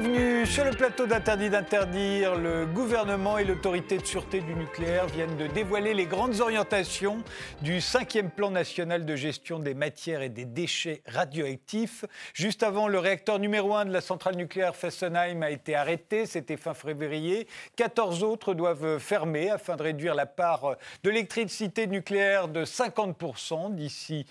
Bienvenue sur le plateau d'Interdit d'interdire. Le gouvernement et l'autorité de sûreté du nucléaire viennent de dévoiler les grandes orientations du cinquième plan national de gestion des matières et des déchets radioactifs. Juste avant, le réacteur numéro 1 de la centrale nucléaire Fessenheim a été arrêté, c'était fin février. 14 autres doivent fermer afin de réduire la part de l'électricité nucléaire de 50% d'ici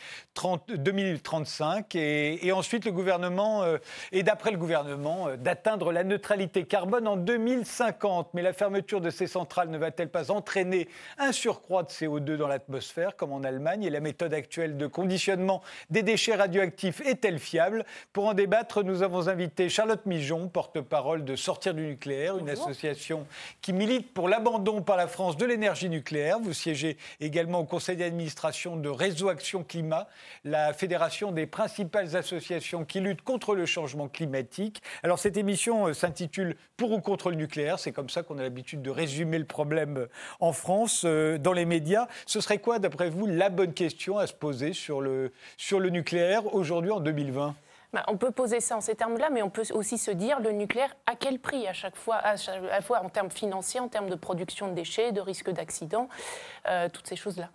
2035. Et, et, ensuite, le gouvernement, euh, et d'après le gouvernement, euh, d'atteindre la neutralité carbone en 2050. Mais la fermeture de ces centrales ne va-t-elle pas entraîner un surcroît de CO2 dans l'atmosphère, comme en Allemagne Et la méthode actuelle de conditionnement des déchets radioactifs est-elle fiable? Pour en débattre, nous avons invité Charlotte Mijon, porte-parole de Sortir du nucléaire, une association qui milite pour l'abandon par la France de l'énergie nucléaire. Vous siégez également au conseil d'administration de Réseau Action Climat, la fédération des principales associations qui luttent contre le changement climatique. Alors, cette émission euh, s'intitule Pour ou contre le nucléaire. C'est comme ça qu'on a l'habitude de résumer le problème euh, en France, euh, dans les médias. Ce serait quoi, d'après vous, la bonne question à se poser sur le, sur le nucléaire aujourd'hui en 2020 bah, on peut poser ça en ces termes-là, mais on peut aussi se dire le nucléaire, à quel prix à chaque fois, à, la fois en termes financiers, en termes de production de déchets, de risque d'accident, toutes ces choses-là.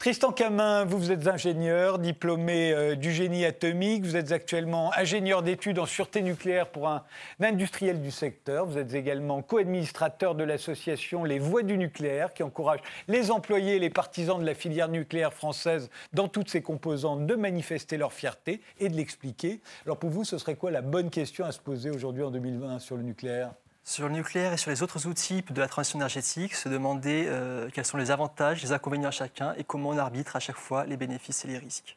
Tristan Camin, vous, êtes ingénieur, diplômé euh, du génie atomique. Vous êtes actuellement ingénieur d'études en sûreté nucléaire pour un, industriel du secteur. Vous êtes également co-administrateur de l'association Les Voix du nucléaire, qui encourage les employés et les partisans de la filière nucléaire française dans toutes ses composantes de manifester leur fierté et de l'expliquer. Alors pour vous, ce serait quoi la bonne question à se poser aujourd'hui en 2020 sur le nucléaire? Sur le nucléaire et sur les autres outils de la transition énergétique, se demander euh, quels sont les avantages, les inconvénients à chacun et comment on arbitre à chaque fois les bénéfices et les risques.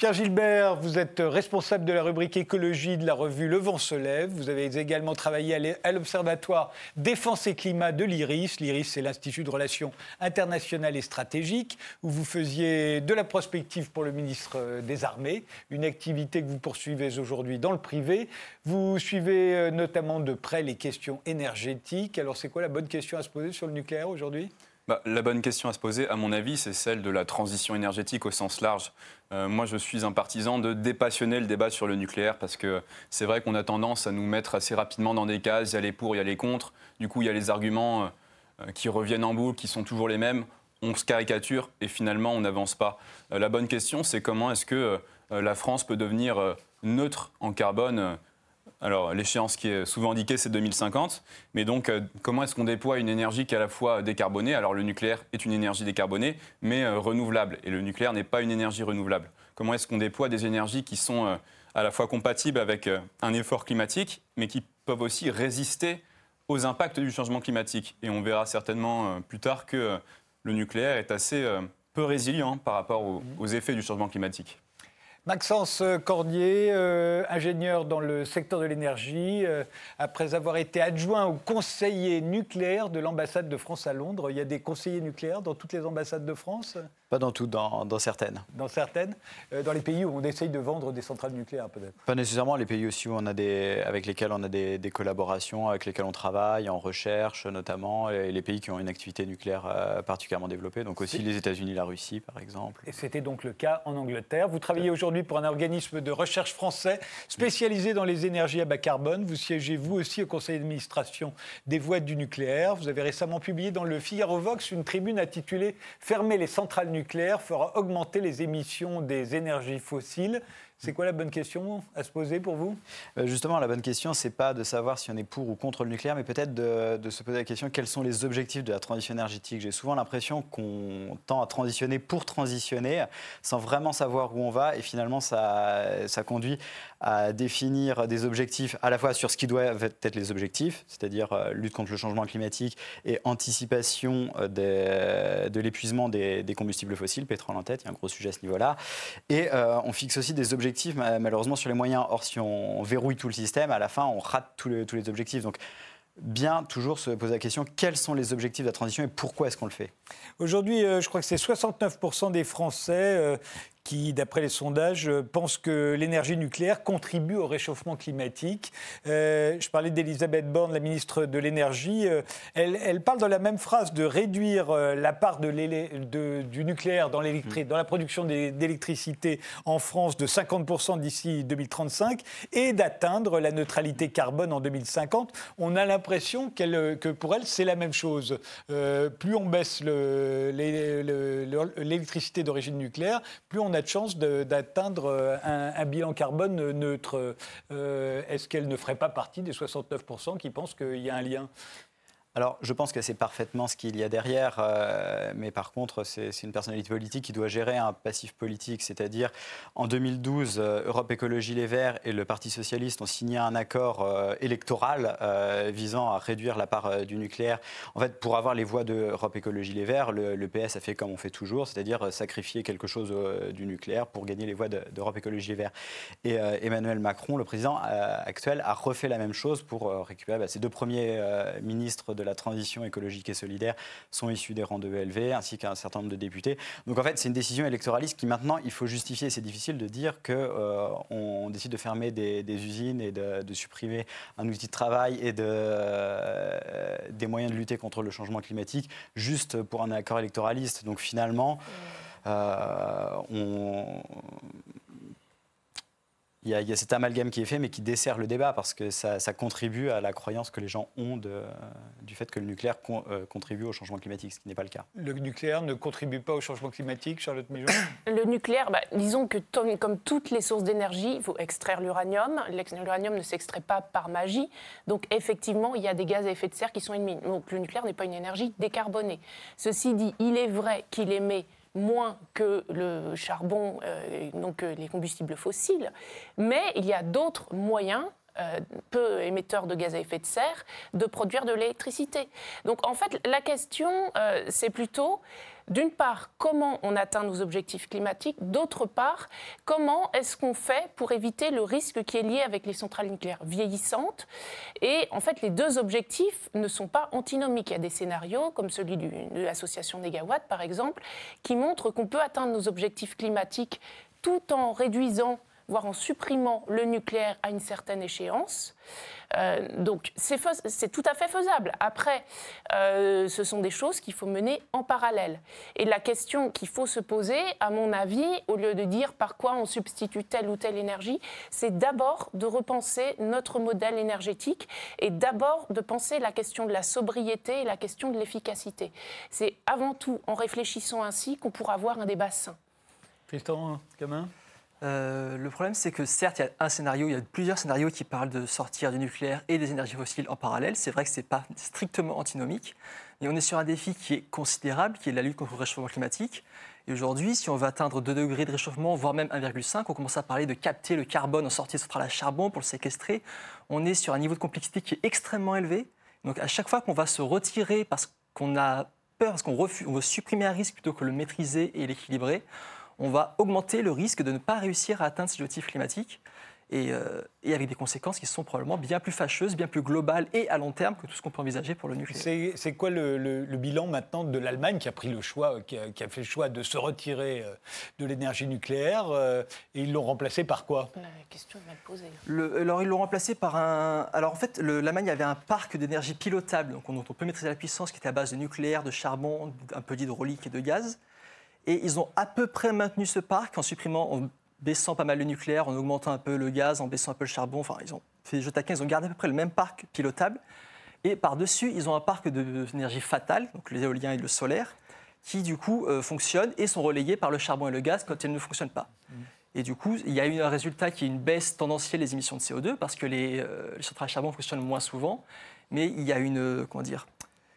Pierre Gilbert, vous êtes responsable de la rubrique écologie de la revue Le Vent se lève. Vous avez également travaillé à l'Observatoire Défense et Climat de l'IRIS. L'IRIS, c'est l'Institut de Relations internationales et stratégiques, où vous faisiez de la prospective pour le ministre euh, des Armées, une activité que vous poursuivez aujourd'hui dans le privé. Vous suivez euh, notamment de près les questions énergétiques. Alors, c'est quoi la bonne question à se poser sur le nucléaire aujourd'hui? Bah, la bonne question à se poser, à mon avis, c'est celle de la transition énergétique au sens large. Euh, moi, je suis un partisan de dépassionner le débat sur le nucléaire parce que c'est vrai qu'on a tendance à nous mettre assez rapidement dans des cases. Il y a les pour, il y a les contre. Du coup, il y a les arguments euh, qui reviennent en boucle, qui sont toujours les mêmes. On se caricature et finalement, on n'avance pas. Euh, la bonne question, c'est comment est-ce que la France peut devenir neutre en carbone alors, l'échéance qui est souvent indiquée, c'est 2050. Mais donc, euh, comment est-ce qu'on déploie une énergie qui est à la fois décarbonée? Alors, le nucléaire est une énergie décarbonée, mais euh, renouvelable. Et le nucléaire n'est pas une énergie renouvelable. Comment est-ce qu'on déploie des énergies qui sont euh, à la fois compatibles avec un effort climatique, mais qui peuvent aussi résister aux impacts du changement climatique? Et on verra certainement plus tard que le nucléaire est assez peu résilient par rapport aux effets du changement climatique. Maxence Cordier, euh, ingénieur dans le secteur de l'énergie, euh, après avoir été adjoint au conseiller nucléaire de l'ambassade de France à Londres. Il y a des conseillers nucléaires dans toutes les ambassades de France? Pas dans toutes, dans, certaines. Dans certaines euh, Dans les pays où on essaye de vendre des centrales nucléaires, peut-être Pas nécessairement. Les pays aussi où on a des, avec lesquels on a des, collaborations, avec lesquels on travaille, en recherche notamment, et les pays qui ont une activité nucléaire particulièrement développée, donc aussi les États-Unis, la Russie, par exemple. Et c'était donc le cas en Angleterre. Vous travaillez aujourd'hui pour un organisme de recherche français spécialisé dans les énergies à bas carbone. Vous siégez vous aussi au conseil d'administration des voies du nucléaire. Vous avez récemment publié dans le Figaro Vox une tribune intitulée Fermer les centrales nucléaires fera augmenter les émissions des énergies fossiles. C'est quoi la bonne question à se poser pour vous? Euh, Justement, la bonne question, c'est pas de savoir si on est pour ou contre le nucléaire, mais peut-être de, se poser la question quels sont les objectifs de la transition énergétique? J'ai souvent l'impression qu'on tend à transitionner pour transitionner, sans vraiment savoir où on va, et finalement, ça, conduit à définir des objectifs à la fois sur ce qui doit être les objectifs, c'est-à-dire euh, lutte contre le changement climatique et anticipation euh, de l'épuisement des, combustibles fossiles, pétrole en tête, il y a un gros sujet à ce niveau-là. Et on fixe aussi des objectifs malheureusement sur les moyens. Or, si on verrouille tout le système, à la fin, on rate tous les, objectifs. Donc, bien toujours se poser la question quels sont les objectifs de la transition et pourquoi est-ce qu'on le fait? Aujourd'hui, euh, je crois que c'est 69% des Français euh, qui, d'après les sondages, pense que l'énergie nucléaire contribue au réchauffement climatique. je parlais d'Elisabeth Borne, la ministre de l'Énergie. Elle, parle dans la même phrase de réduire la part de du nucléaire dans, mmh. dans la production d'électricité en France de 50% d'ici 2035 et d'atteindre la neutralité carbone en 2050. On a l'impression que pour elle, c'est la même chose. Euh, plus on baisse l'électricité d'origine nucléaire, plus on a de chances d'atteindre un, bilan carbone neutre. Euh, est-ce qu'elle ne ferait pas partie des 69% qui pensent qu'il y a un lien? Alors, je pense que c'est parfaitement ce qu'il y a derrière, euh, mais par contre, c'est une personnalité politique qui doit gérer un passif politique, c'est-à-dire en 2012, euh, Europe Écologie Les Verts et le Parti Socialiste ont signé un accord euh, électoral visant à réduire la part du nucléaire. En fait, pour avoir les voix d'Europe Écologie Les Verts, le, PS a fait comme on fait toujours, c'est-à-dire sacrifier quelque chose du nucléaire pour gagner les voix d'Europe Écologie Les Verts. Et Emmanuel Macron, le président actuel, a refait la même chose pour récupérer bah, ses deux premiers ministres la transition écologique et solidaire sont issus des rangs de ELV, ainsi qu'un certain nombre de députés. Donc en fait, c'est une décision électoraliste qui maintenant, il faut justifier. C'est difficile de dire qu'on euh, décide de fermer des, usines et de, supprimer un outil de travail et de, euh, des moyens de lutter contre le changement climatique juste pour un accord électoraliste. Donc finalement, euh, on, il y, a, cet amalgame qui est fait, mais qui dessert le débat parce que ça, contribue à la croyance que les gens ont de, du fait que le nucléaire euh, contribue au changement climatique, ce qui n'est pas le cas. Le nucléaire ne contribue pas au changement climatique, Charlotte Méjean Le nucléaire, bah, disons que comme toutes les sources d'énergie, il faut extraire l'uranium. L'uranium ne s'extrait pas par magie. Donc effectivement, il y a des gaz à effet de serre qui sont ennemis. Donc le nucléaire n'est pas une énergie décarbonée. Ceci dit, il est vrai qu'il émet moins que le charbon, euh, donc euh, les combustibles fossiles, mais il y a d'autres moyens euh, peu émetteurs de gaz à effet de serre de produire de l'électricité. Donc en fait, la question, c'est plutôt d'une part, comment on atteint nos objectifs climatiques, d'autre part, comment est-ce qu'on fait pour éviter le risque qui est lié avec les centrales nucléaires vieillissantes. Et en fait, les deux objectifs ne sont pas antinomiques. Il y a des scénarios, comme celui de l'association Negawatt, par exemple, qui montrent qu'on peut atteindre nos objectifs climatiques tout en réduisant voire en supprimant le nucléaire à une certaine échéance. Euh, donc c'est tout à fait faisable. Après, euh, ce sont des choses qu'il faut mener en parallèle. Et la question qu'il faut se poser, à mon avis, au lieu de dire par quoi on substitue telle ou telle énergie, c'est d'abord de repenser notre modèle énergétique et d'abord de penser la question de la sobriété et la question de l'efficacité. C'est avant tout en réfléchissant ainsi qu'on pourra avoir un débat sain. Tristan Gamin? Euh, le problème, c'est que certes, il y a un scénario, il y a plusieurs scénarios qui parlent de sortir du nucléaire et des énergies fossiles en parallèle. C'est vrai que ce n'est pas strictement antinomique, mais on est sur un défi qui est considérable, qui est la lutte contre le réchauffement climatique. Et aujourd'hui, si on veut atteindre 2 degrés de réchauffement, voire même 1,5, on commence à parler de capter le carbone en sortie de centrale à charbon pour le séquestrer. On est sur un niveau de complexité qui est extrêmement élevé. Donc à chaque fois qu'on va se retirer parce qu'on a peur, parce qu'on veut supprimer un risque plutôt que le maîtriser et l'équilibrer, on va augmenter le risque de ne pas réussir à atteindre ces objectifs climatiques. Euh, et, avec des conséquences qui sont probablement bien plus fâcheuses, bien plus globales et à long terme que tout ce qu'on peut envisager pour le nucléaire. C'est quoi le, bilan maintenant de l'Allemagne qui a pris le choix, qui a, fait le choix de se retirer euh, de l'énergie nucléaire euh, et ils l'ont remplacé par quoi? La question est mal posée. alors ils l'ont remplacé par un. Alors en fait, l'Allemagne avait un parc d'énergie pilotable, donc dont on peut maîtriser la puissance, qui était à base de nucléaire, de charbon, un peu d'hydraulique et de gaz. Et ils ont à peu près maintenu ce parc en supprimant, en baissant pas mal le nucléaire, en augmentant un peu le gaz, en baissant un peu le charbon. Enfin, ils ont fait des jeux taquins, ils ont gardé à peu près le même parc pilotable. Et par-dessus, ils ont un parc d'énergie fatale, donc l'éolien et le solaire, qui du coup euh, fonctionnent et sont relayés par le charbon et le gaz quand ils ne fonctionnent pas. Mmh. Et du coup, il y a eu un résultat qui est une baisse tendancielle des émissions de CO2 parce que les, euh, les centrales à charbon fonctionnent moins souvent, mais il y a une, comment dire,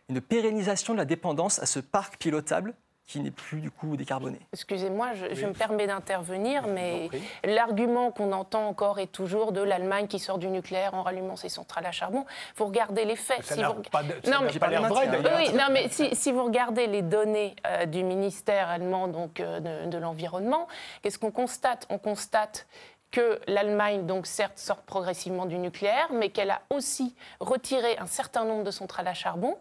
une pérennisation de la dépendance à ce parc pilotable qui n'est plus du coup décarboné. Excusez-moi, je, me permets d'intervenir, mais l'argument qu'on entend encore est toujours de l'Allemagne qui sort du nucléaire en rallumant ses centrales à charbon. Vous regardez les faits. Ça si vous... pas, de, non, mais, pas l'air vrai d'ailleurs. Oui, non, mais si, vous regardez les données euh, du ministère allemand donc, euh, de, de l'environnement, qu'est-ce qu'on constate? On constate que l'Allemagne, donc certes, sort progressivement du nucléaire, mais qu'elle a aussi retiré un certain nombre de centrales à charbon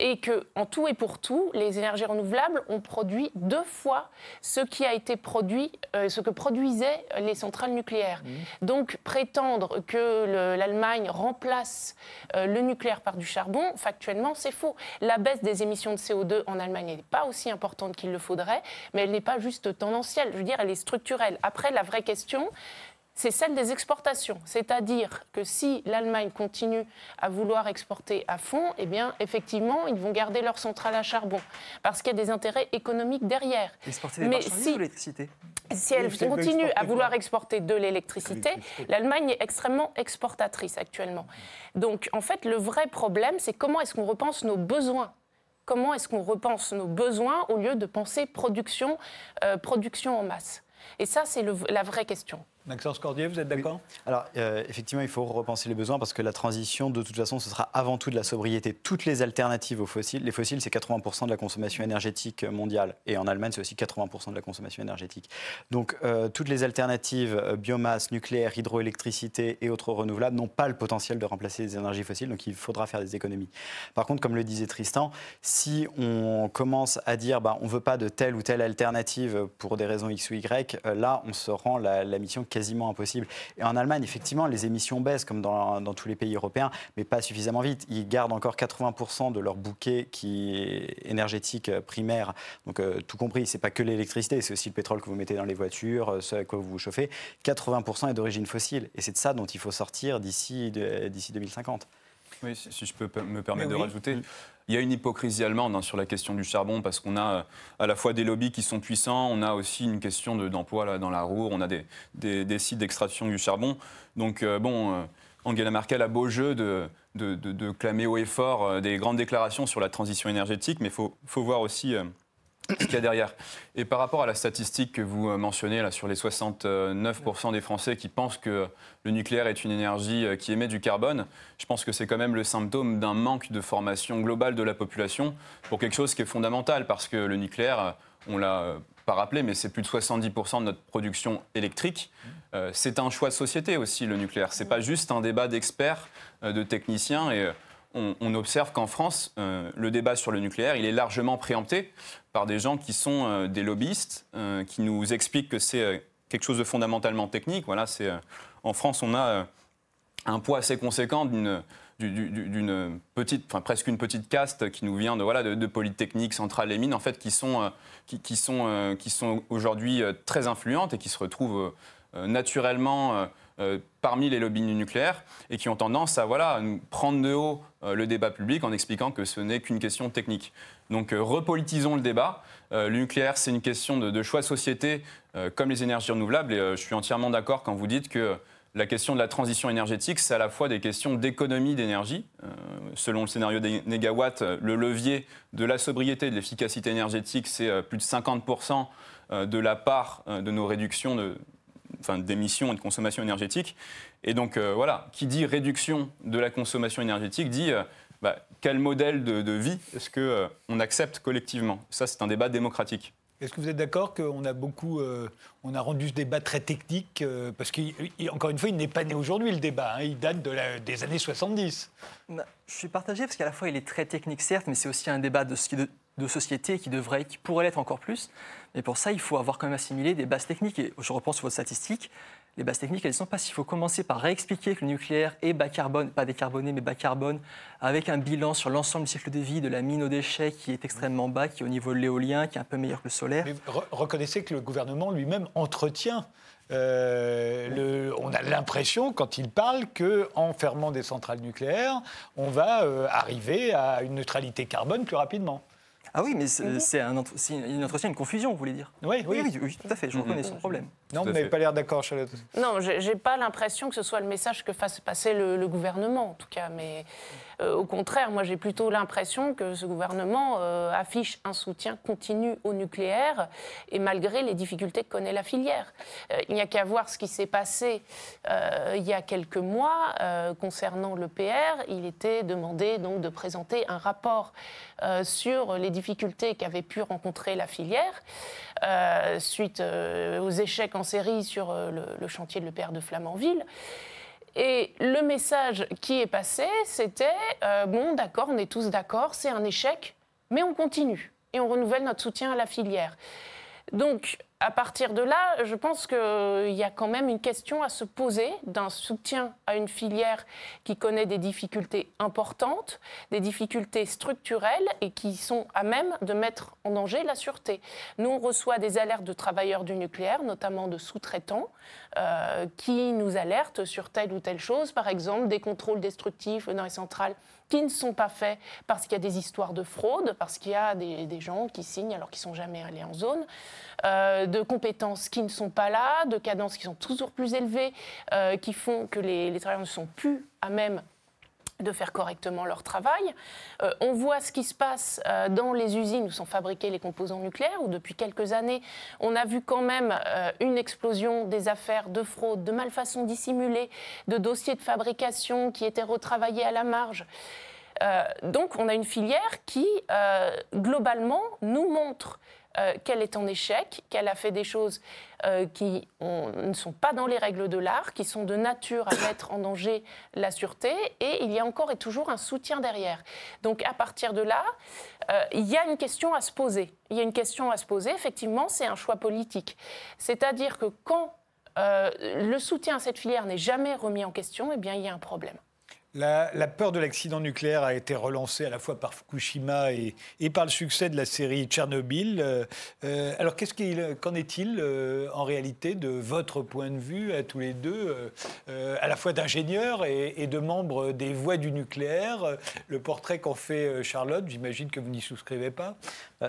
et que, en tout et pour tout, les énergies renouvelables ont produit deux fois ce qui a été produit, euh, ce que produisaient les centrales nucléaires. Mmh. Donc prétendre que l'Allemagne remplace euh, le nucléaire par du charbon, factuellement, c'est faux. La baisse des émissions de CO2 en Allemagne n'est pas aussi importante qu'il le faudrait, mais elle n'est pas juste tendancielle. Je veux dire, elle est structurelle. Après, la vraie question, c'est celle des exportations. C'est-à-dire que si l'Allemagne continue à vouloir exporter à fond, eh bien, effectivement, ils vont garder leur centrale à charbon, parce qu'il y a des intérêts économiques derrière. Exporter des Mais si, l'électricité? Si elle continue à vouloir exporter de l'électricité, l'Allemagne est extrêmement exportatrice actuellement. Donc, en fait, le vrai problème, c'est comment est-ce qu'on repense nos besoins? Comment est-ce qu'on repense nos besoins au lieu de penser production, euh, production en masse? Et ça, c'est la vraie question. Maxence Cordier, vous êtes d'accord? Alors, euh, effectivement, il faut repenser les besoins parce que la transition, de toute façon, ce sera avant tout de la sobriété. Toutes les alternatives aux fossiles, les fossiles, c'est 80% de la consommation énergétique mondiale. Et en Allemagne, c'est aussi 80% de la consommation énergétique. Donc, euh, toutes les alternatives, euh, biomasse, nucléaire, hydroélectricité et autres renouvelables, n'ont pas le potentiel de remplacer les énergies fossiles. Donc, il faudra faire des économies. Par contre, comme le disait Tristan, si on commence à dire bah, on ne veut pas de telle ou telle alternative pour des raisons X ou Y, là, on se rend la, la mission quasiment impossible. Et en Allemagne, effectivement, les émissions baissent, comme dans, tous les pays européens, mais pas suffisamment vite. Ils gardent encore 80% de leur bouquet énergétique euh, primaire. Donc, euh, tout compris, c'est pas que l'électricité, c'est aussi le pétrole que vous mettez dans les voitures, euh, ce à quoi vous vous chauffez. 80% est d'origine fossile. Et c'est de ça dont il faut sortir d'ici 2050. Oui, si je peux me permettre de rajouter. Il y a une hypocrisie allemande hein, sur la question du charbon parce qu'on a euh, à la fois des lobbies qui sont puissants, on a aussi une question d'emploi dans la roue, on a des, des, sites d'extraction du charbon. Donc, euh, bon, euh, Angela Merkel a beau jeu de, de, de, clamer haut et fort des grandes déclarations sur la transition énergétique, mais il faut, faut, voir aussi ce qu'il y a derrière. Et par rapport à la statistique que vous euh, mentionnez là, sur les 69% des Français qui pensent que le nucléaire est une énergie euh, qui émet du carbone, je pense que c'est quand même le symptôme d'un manque de formation globale de la population pour quelque chose qui est fondamental, parce que le nucléaire, euh, on l'a pas rappelé, mais c'est plus de 70% de notre production électrique. c'est un choix de société aussi, le nucléaire. C'est pas juste un débat d'experts, de techniciens. Et on, observe qu'en France, euh, le débat sur le nucléaire, il est largement préempté par des gens qui sont euh, des lobbyistes, euh, qui nous expliquent que c'est quelque chose de fondamentalement technique. Voilà, c'est en France, on a un poids assez conséquent d'une petite, enfin presque une petite caste qui nous vient de voilà de, Polytechnique, Centrale et Mines, en fait, qui sont qui, sont qui sont aujourd'hui très influentes et qui se retrouvent naturellement euh, parmi les lobbies nucléaires et qui ont tendance à voilà, prendre de haut euh, le débat public en expliquant que ce n'est qu'une question technique. Donc euh, repolitisons le débat. le nucléaire, c'est une question de, choix société comme les énergies renouvelables et je suis entièrement d'accord quand vous dites que la question de la transition énergétique, c'est à la fois des questions d'économie d'énergie. selon le scénario des négawatts, le levier de la sobriété, de l'efficacité énergétique, c'est plus de 50% de la part de nos réductions de, enfin, d'émissions et de consommation énergétique. Et donc euh, voilà, qui dit réduction de la consommation énergétique dit euh, bah, quel modèle de, vie est-ce qu'on euh, on accepte collectivement? Ça, c'est un débat démocratique. Est-ce que vous êtes d'accord qu'on a beaucoup, on a rendu ce débat très technique parce qu'encore une fois, il n'est pas né aujourd'hui le débat, hein, il date de des années 70. Bah, je suis partagé parce qu'à la fois il est très technique certes, mais c'est aussi un débat de, de, de société qui devrait, qui pourrait l'être encore plus. Mais pour ça, il faut avoir quand même assimilé des bases techniques. Et je reprends sur votre statistique. Les bases techniques, elles ne sont pas. Il faut commencer par réexpliquer que le nucléaire est bas carbone, pas décarboné, mais bas carbone, avec un bilan sur l'ensemble du cycle de vie de la mine aux déchets qui est extrêmement bas, qui est au niveau de l'éolien, qui est un peu meilleur que le solaire. Mais reconnaissez que le gouvernement lui-même entretient euh, on a l'impression, quand il parle, qu'en fermant des centrales nucléaires, on va euh, arriver à une neutralité carbone plus rapidement. Ah oui, mais c'est un, une entretien, une confusion, vous voulez dire? Oui oui. oui, tout à fait, je reconnais son problème. Non, vous n'avez pas l'air d'accord, Charlotte Non, j'ai pas l'impression que ce soit le message que fasse passer le, gouvernement, en tout cas. Mais euh, au contraire, moi, j'ai plutôt l'impression que ce gouvernement euh, affiche un soutien continu au nucléaire, et malgré les difficultés que connaît la filière. Euh, il n'y a qu'à voir ce qui s'est passé il y a quelques mois concernant l'EPR. Il était demandé donc de présenter un rapport sur les difficultés qu'avait pu rencontrer la filière suite euh, aux échecs en série sur euh, le, le, chantier de l'EPR de Flamanville. Et le message qui est passé, c'était bon, d'accord, on est tous d'accord, c'est un échec, mais on continue et on renouvelle notre soutien à la filière. Donc, à partir de là, je pense qu'il y a quand même une question à se poser d'un soutien à une filière qui connaît des difficultés importantes, des difficultés structurelles et qui sont à même de mettre en danger la sûreté. Nous, on reçoit des alertes de travailleurs du nucléaire, notamment de sous-traitants, euh, qui nous alertent sur telle ou telle chose, par exemple des contrôles destructifs dans les centrales qui ne sont pas faits parce qu'il y a des histoires de fraude, parce qu'il y a des, gens qui signent alors qu'ils ne sont jamais allés en zone, euh, de compétences qui ne sont pas là, de cadences qui sont toujours plus élevées, euh, qui font que les, les travailleurs ne sont plus à même de faire correctement leur travail. Euh, on voit ce qui se passe dans les usines où sont fabriqués les composants nucléaires, où depuis quelques années, on a vu quand même une explosion des affaires de fraude, de malfaçon dissimulée, de dossiers de fabrication qui étaient retravaillés à la marge. Euh, donc on a une filière qui, euh, globalement, nous montre euh, qu'elle est en échec, qu'elle a fait des choses qui ne sont pas dans les règles de l'art, qui sont de nature à mettre en danger la sûreté, et il y a encore et toujours un soutien derrière. Donc à partir de là, il y a une question à se poser. Il y a une question à se poser, effectivement, c'est un choix politique. C'est-à-dire que quand le soutien à cette filière n'est jamais remis en question, eh bien il y a un problème. La, peur de l'accident nucléaire a été relancée à la fois par Fukushima et, par le succès de la série Tchernobyl. Euh, euh, alors, qu'en est-il euh, en réalité de votre point de vue à tous les deux, à la fois d'ingénieurs et, de membres des voies du nucléaire Le portrait qu'en fait Charlotte, j'imagine que vous n'y souscrivez pas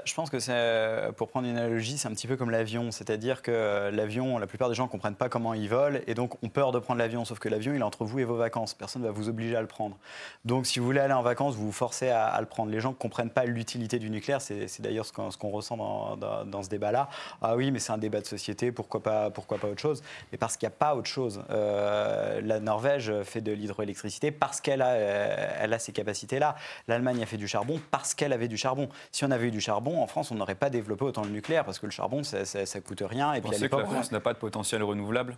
Je pense que pour prendre une analogie, c'est un petit peu comme l'avion. C'est-à-dire que l'avion, la plupart des gens ne comprennent pas comment il vole et donc ont peur de prendre l'avion. Sauf que l'avion, il est entre vous et vos vacances. Personne ne va vous obliger à le prendre. Donc si vous voulez aller en vacances, vous vous forcez à, le prendre. Les gens ne comprennent pas l'utilité du nucléaire, c'est d'ailleurs ce qu'on ressent dans, ce débat-là. Ah oui, mais c'est un débat de société, pourquoi pas, pourquoi pas autre chose? Mais parce qu'il n'y a pas autre chose. Euh, la Norvège fait de l'hydroélectricité parce qu'elle a, euh, elle a ces capacités-là. L'Allemagne a fait du charbon parce qu'elle avait du charbon. Si on avait eu du charbon, en France, on n'aurait pas développé autant le nucléaire parce que le charbon, ça, ne coûte rien. Et puis Vous que la France n'a pas de potentiel renouvelable?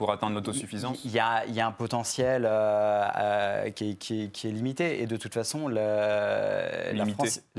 Pour atteindre l'autosuffisance Il y, a, un potentiel euh, euh, qui, est, limité. Et de toute façon, la,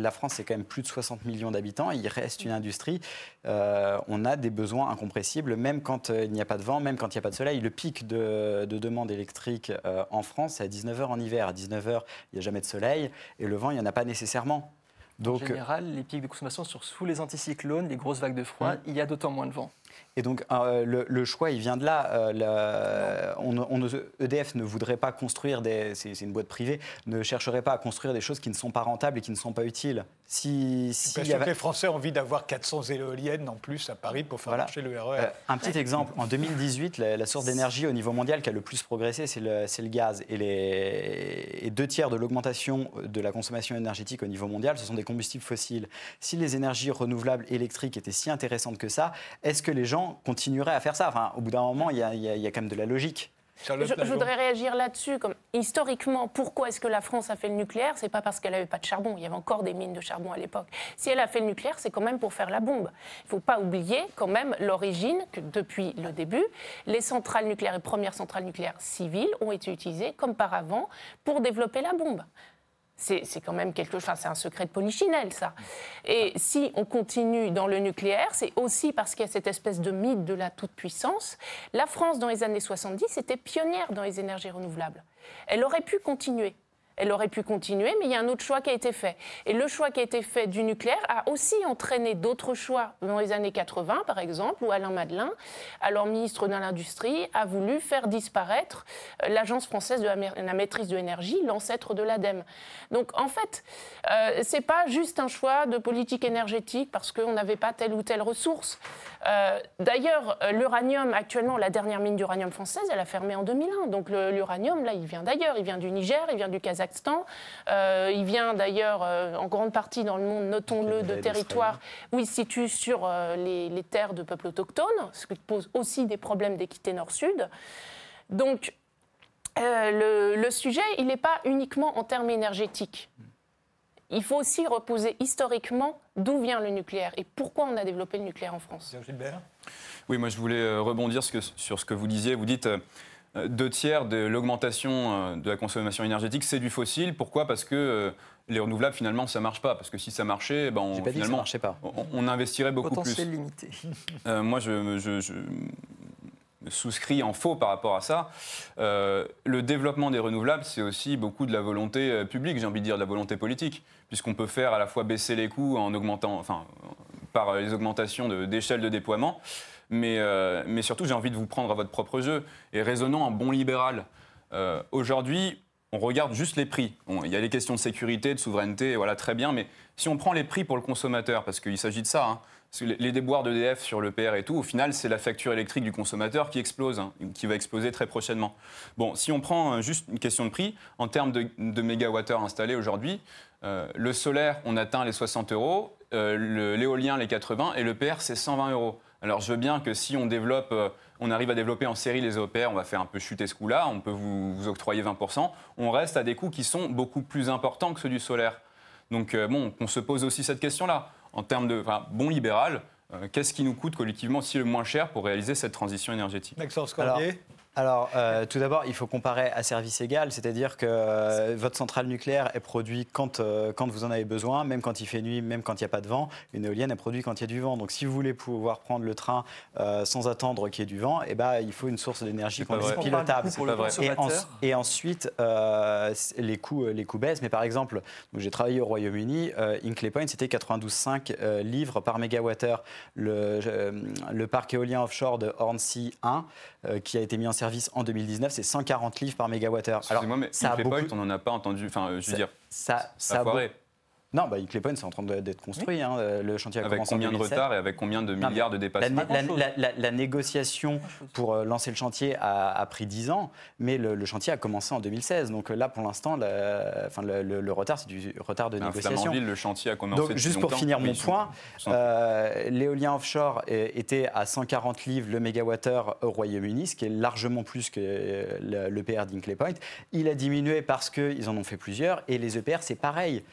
France, c'est quand même plus de 60 millions d'habitants. Il reste une industrie. Euh, on a des besoins incompressibles, même quand il n'y a pas de vent, même quand il n'y a pas de soleil. Le pic de, demande électrique en France, c'est à 19h en hiver. À 19h, il n'y a jamais de soleil. Et le vent, il n'y en a pas nécessairement. Donc, en général, les pics de consommation sont sous les anticyclones, les grosses vagues de froid, il y a d'autant moins de vent. Et donc euh, le, choix, il vient de là. Euh, on, EDF ne voudrait pas construire des. C'est une boîte privée, ne chercherait pas à construire des choses qui ne sont pas rentables et qui ne sont pas utiles. Si, si Parce que les Français ont envie d'avoir 400 éoliennes en plus à Paris pour faire marcher le RER. E euh, un petit exemple. En 2018, la, source d'énergie au niveau mondial qui a le plus progressé, c'est le, le, gaz. Et, les, et deux tiers de l'augmentation de la consommation énergétique au niveau mondial, ce sont des combustibles fossiles. Si les énergies renouvelables électriques étaient si intéressantes que ça, est-ce que les gens continueraient à faire ça? Enfin, au bout d'un moment, il y, a, quand même de la logique. Je, voudrais réagir là-dessus. Comme historiquement, pourquoi est-ce que la France a fait le nucléaire? C'est pas parce qu'elle n'avait pas de charbon. Il y avait encore des mines de charbon à l'époque. Si elle a fait le nucléaire, c'est quand même pour faire la bombe. Il ne faut pas oublier quand même l'origine que depuis le début, les centrales nucléaires et premières centrales nucléaires civiles ont été utilisées comme par avant pour développer la bombe c'est quand même quelque chose, c'est un secret de polichinelle, ça. Et si on continue dans le nucléaire, c'est aussi parce qu'il y a cette espèce de mythe de la toute-puissance. La France, dans les années 70, était pionnière dans les énergies renouvelables. Elle aurait pu continuer elle aurait pu continuer, mais il y a un autre choix qui a été fait. Et le choix qui a été fait du nucléaire a aussi entraîné d'autres choix dans les années 80, par exemple, où Alain Madelin, alors ministre de l'Industrie, a voulu faire disparaître euh, l'Agence française de la maîtrise de l'énergie, l'ancêtre de l'ADEME. Donc en fait, euh, ce n'est pas juste un choix de politique énergétique parce qu'on n'avait pas telle ou telle ressource. Euh, d'ailleurs, l'uranium, actuellement, la dernière mine d'uranium française, elle a fermé en 2001. Donc l'uranium, là, il vient d'ailleurs. Il vient du Niger, il vient du Kazakhstan euh, il vient d'ailleurs euh, en grande partie dans le monde, notons-le, de territoires où il se situe sur euh, les, terres de peuples autochtones, ce qui pose aussi des problèmes d'équité nord-sud. Donc, le, sujet, il n'est pas uniquement en termes énergétiques il faut aussi reposer historiquement d'où vient le nucléaire et pourquoi on a développé le nucléaire en France. Gilbert Oui, moi je voulais rebondir sur ce que vous disiez. Vous dites euh, deux tiers de l'augmentation euh, de la consommation énergétique, c'est du fossile. Pourquoi? Parce que les renouvelables, finalement, ça ne marche pas. Parce que si ça marchait, ben, on, pas finalement, marchait pas. On, investirait beaucoup Potentiel plus. limité. moi, je, je, je, souscrit en faux par rapport à ça. Euh, le développement des renouvelables, c'est aussi beaucoup de la volonté euh, publique, j'ai envie de dire, de la volonté politique, puisqu'on peut faire à la fois baisser les coûts en augmentant, enfin, par les augmentations d'échelle de, déploiement, mais, euh, mais surtout, j'ai envie de vous prendre à votre propre jeu. Et raisonnant en bon libéral, aujourd'hui, on regarde juste les prix. il y a les questions de sécurité, de souveraineté, voilà, très bien, mais si on prend les prix pour le consommateur, parce qu'il s'agit de ça, hein, les déboires d'EDF sur le PR et tout, au final, c'est la facture électrique du consommateur qui explose, hein, qui va exploser très prochainement. Bon, si on prend euh, juste une question de prix, en termes de, de mégawattheures installés aujourd'hui, euh, le solaire, on atteint les 60 euros, euh, l'éolien, les 80, et le PR, c'est 120 euros. Alors, je veux bien que si on développe, on arrive à développer en série les EPR, on va faire un peu chuter ce coût-là, on peut vous, vous, octroyer 20%. On reste à des coûts qui sont beaucoup plus importants que ceux du solaire. Donc, bon, on se pose aussi cette question-là en termes de bon libéral, euh, qu'est-ce qui nous coûte collectivement si le moins cher pour réaliser cette transition énergétique? Maxence Cordier alors, euh, tout d'abord, il faut comparer à service égal, c'est-à-dire que euh, votre centrale nucléaire est produite quand, euh, quand vous en avez besoin, même quand il fait nuit, même quand il n'y a pas de vent. Une éolienne est produite quand il y a du vent. Donc, si vous voulez pouvoir prendre le train sans attendre qu'il y ait du vent, eh ben, il faut une source d'énergie pilotable. Et, et, ensuite, les, coûts, les coûts baissent. Mais par exemple, j'ai travaillé au Royaume-Uni, Inclay Point, c'était 92,5 livres par mégawattheure. Le, le parc éolien offshore de Hornsea 1, qui a été mis en service en 2019, c'est 140 livres par mégawattheure. Excusez-moi, mais ça a beaucoup... on n'en a pas entendu. Enfin, je veux dire, ça, ça, ça a non, bah, Point, c'est en train d'être construit. Hein. Le chantier a avec commencé combien de retard et avec combien de milliards de dépassements la, négociation pour euh, lancer le chantier a, pris 10 ans, mais le, chantier a commencé en 2016. Donc là, pour l'instant, enfin, le, retard, c'est du retard de négociation. le chantier a commencé Donc, juste pour finir mon point, euh, l'éolien offshore était à 140 livres le mégawattheure au Royaume-Uni, ce qui est largement plus que l'EPR d'Inkley Point. Il a diminué parce qu'ils en ont fait plusieurs, et les EPR, c'est pareil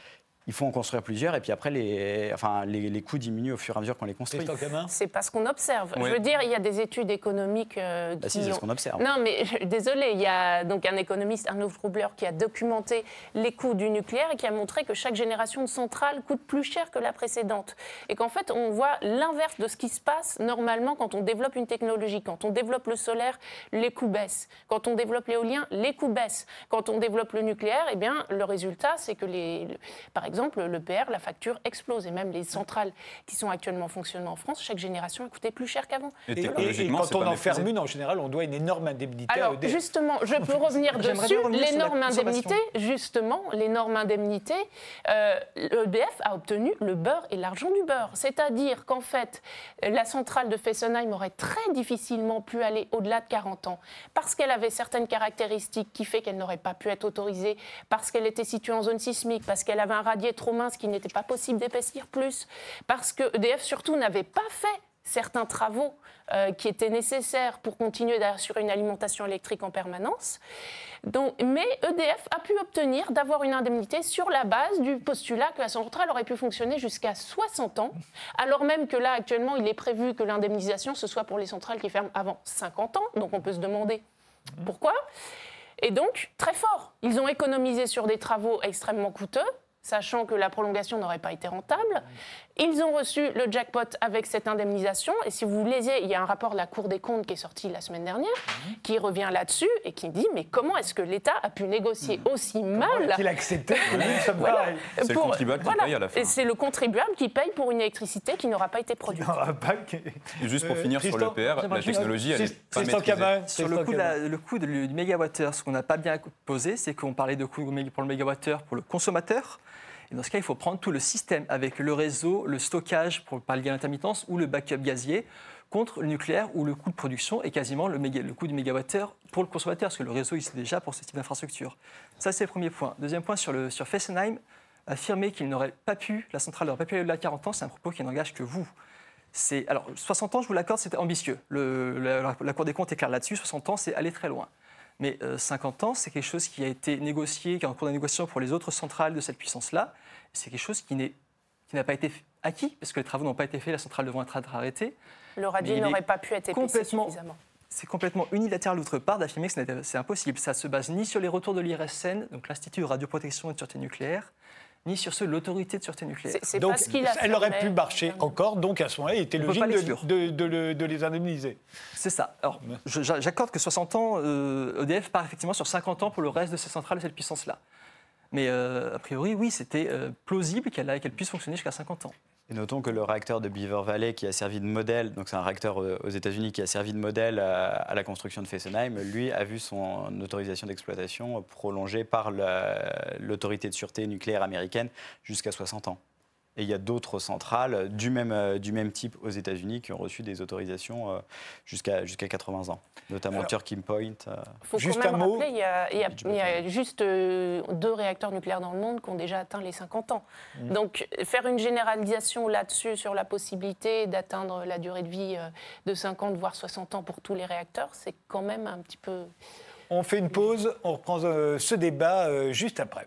il faut en construire plusieurs et puis après les, enfin, les, coûts diminuent au fur et à mesure qu'on les construit. C'est pas ce qu'on observe. Je veux dire, il y a des études économiques euh, bah Si, c'est ce qu'on observe. Non, mais désolé, il y a donc un économiste, Arnaud Roubler, qui a documenté les coûts du nucléaire et qui a montré que chaque génération de centrale coûte plus cher que la précédente. Et qu'en fait, on voit l'inverse de ce qui se passe normalement quand on développe une technologie. Quand on développe le solaire, les coûts baissent. Quand on développe l'éolien, les coûts baissent. Quand on développe le nucléaire, eh bien, le résultat, c'est que les, par exemple, exemple, le PR, la facture explose. Et même les centrales qui sont actuellement en fonctionnement en France, chaque génération a coûté plus cher qu'avant. Et, quand on en ferme une, en général, on doit une énorme indemnité Alors, justement, je peux revenir dessus. L'énorme indemnité, justement, l'énorme indemnité, euh, l'EDF a obtenu le beurre et l'argent du beurre. C'est-à-dire qu'en fait, la centrale de Fessenheim aurait très difficilement pu aller au-delà de 40 ans parce qu'elle avait certaines caractéristiques qui fait qu'elle n'aurait pas pu être autorisée, parce qu'elle était située en zone sismique, parce qu'elle avait un radier trop mince qu'il n'était pas possible d'épaissir plus, parce que EDF surtout n'avait pas fait certains travaux euh, qui étaient nécessaires pour continuer d'assurer une alimentation électrique en permanence. Donc, mais EDF a pu obtenir d'avoir une indemnité sur la base du postulat que la centrale aurait pu fonctionner jusqu'à 60 ans, alors même que là, actuellement, il est prévu que l'indemnisation, ce soit pour les centrales qui ferment avant 50 ans. Donc on peut se demander pourquoi. Et donc, très fort. Ils ont économisé sur des travaux extrêmement coûteux, sachant que la prolongation n'aurait pas été rentable. Ils ont reçu le jackpot avec cette indemnisation. Et si vous lisez, il y a un rapport de la Cour des comptes qui est sorti la semaine dernière, qui revient là-dessus et qui dit mais comment est-ce que l'État a pu négocier aussi mal Il a accepté C'est le contribuable qui paye à la fin. Et c'est le contribuable qui paye pour une électricité qui n'aura pas été produite. Et juste pour euh, finir sur le PR, la technologie, elle est pas Sur le coût, le coût du mégawattheure, ce qu'on n'a pas bien posé, c'est qu'on parlait de coût pour le mégawattheure pour le consommateur. Et dans ce cas, il faut prendre tout le système avec le réseau, le stockage pour pallier l'intermittence ou le backup gazier contre le nucléaire où le coût de production est quasiment le, coût du mégawattheure pour le consommateur, parce que le réseau, il déjà pour ce type d'infrastructure. Ça, c'est le premier point. Deuxième point, sur, le, sur Fessenheim, affirmer qu'il n'aurait pas pu, la centrale n'aurait pas pu aller de 40 ans, c'est un propos qui n'engage que vous. Alors, 60 ans, je vous l'accorde, c'était ambitieux. La, la, Cour des comptes est claire là-dessus. 60 ans, c'est aller très loin. Mais 50 euh, ans, c'est quelque chose qui a été négocié, qui est en cours de négociation pour les autres centrales de cette puissance-là. C'est quelque chose qui n'a pas été acquis, parce que les travaux n'ont pas été faits, la centrale devant être arrêtée. Le radier n'aurait pas pu être épaissé suffisamment. C'est complètement unilatéral d'autre part d'affirmer que c'est impossible. Ça se base ni sur les retours de l'IRSN, donc l'Institut de radioprotection et de sûreté nucléaire, ni sur ceux de l'autorité de sûreté nucléaire. donc, elle aurait pu marcher encore, donc à ce moment-là, il était logique de, de, les indemniser. C'est ça. Alors, j'accorde que 60 ans, EDF e part effectivement sur 50 ans pour le reste de ces centrales de cette puissance-là. Mais euh, a priori, oui, c'était euh, plausible qu'elle puisse fonctionner jusqu'à 50 ans. Et notons que le réacteur de Beaver Valley, qui a servi de modèle, donc c'est un réacteur euh, aux États-Unis qui a servi de modèle à, la construction de Fessenheim, lui a vu son autorisation d'exploitation prolongée par l'autorité de sûreté nucléaire américaine jusqu'à 60 ans. Et il y a d'autres centrales du même, euh, du même type aux États-Unis qui ont reçu des autorisations euh, jusqu'à jusqu'à 80 ans, notamment Turkey Point. Euh. Faut juste quand même un mot. Rappeler, il y a, il y a, juste deux réacteurs nucléaires dans le monde qui ont déjà atteint les 50 ans. Mmh. Donc faire une généralisation là-dessus sur la possibilité d'atteindre la durée de vie de 50 voire 60 ans pour tous les réacteurs, c'est quand même un petit peu. On fait une pause, on reprend ce débat juste après.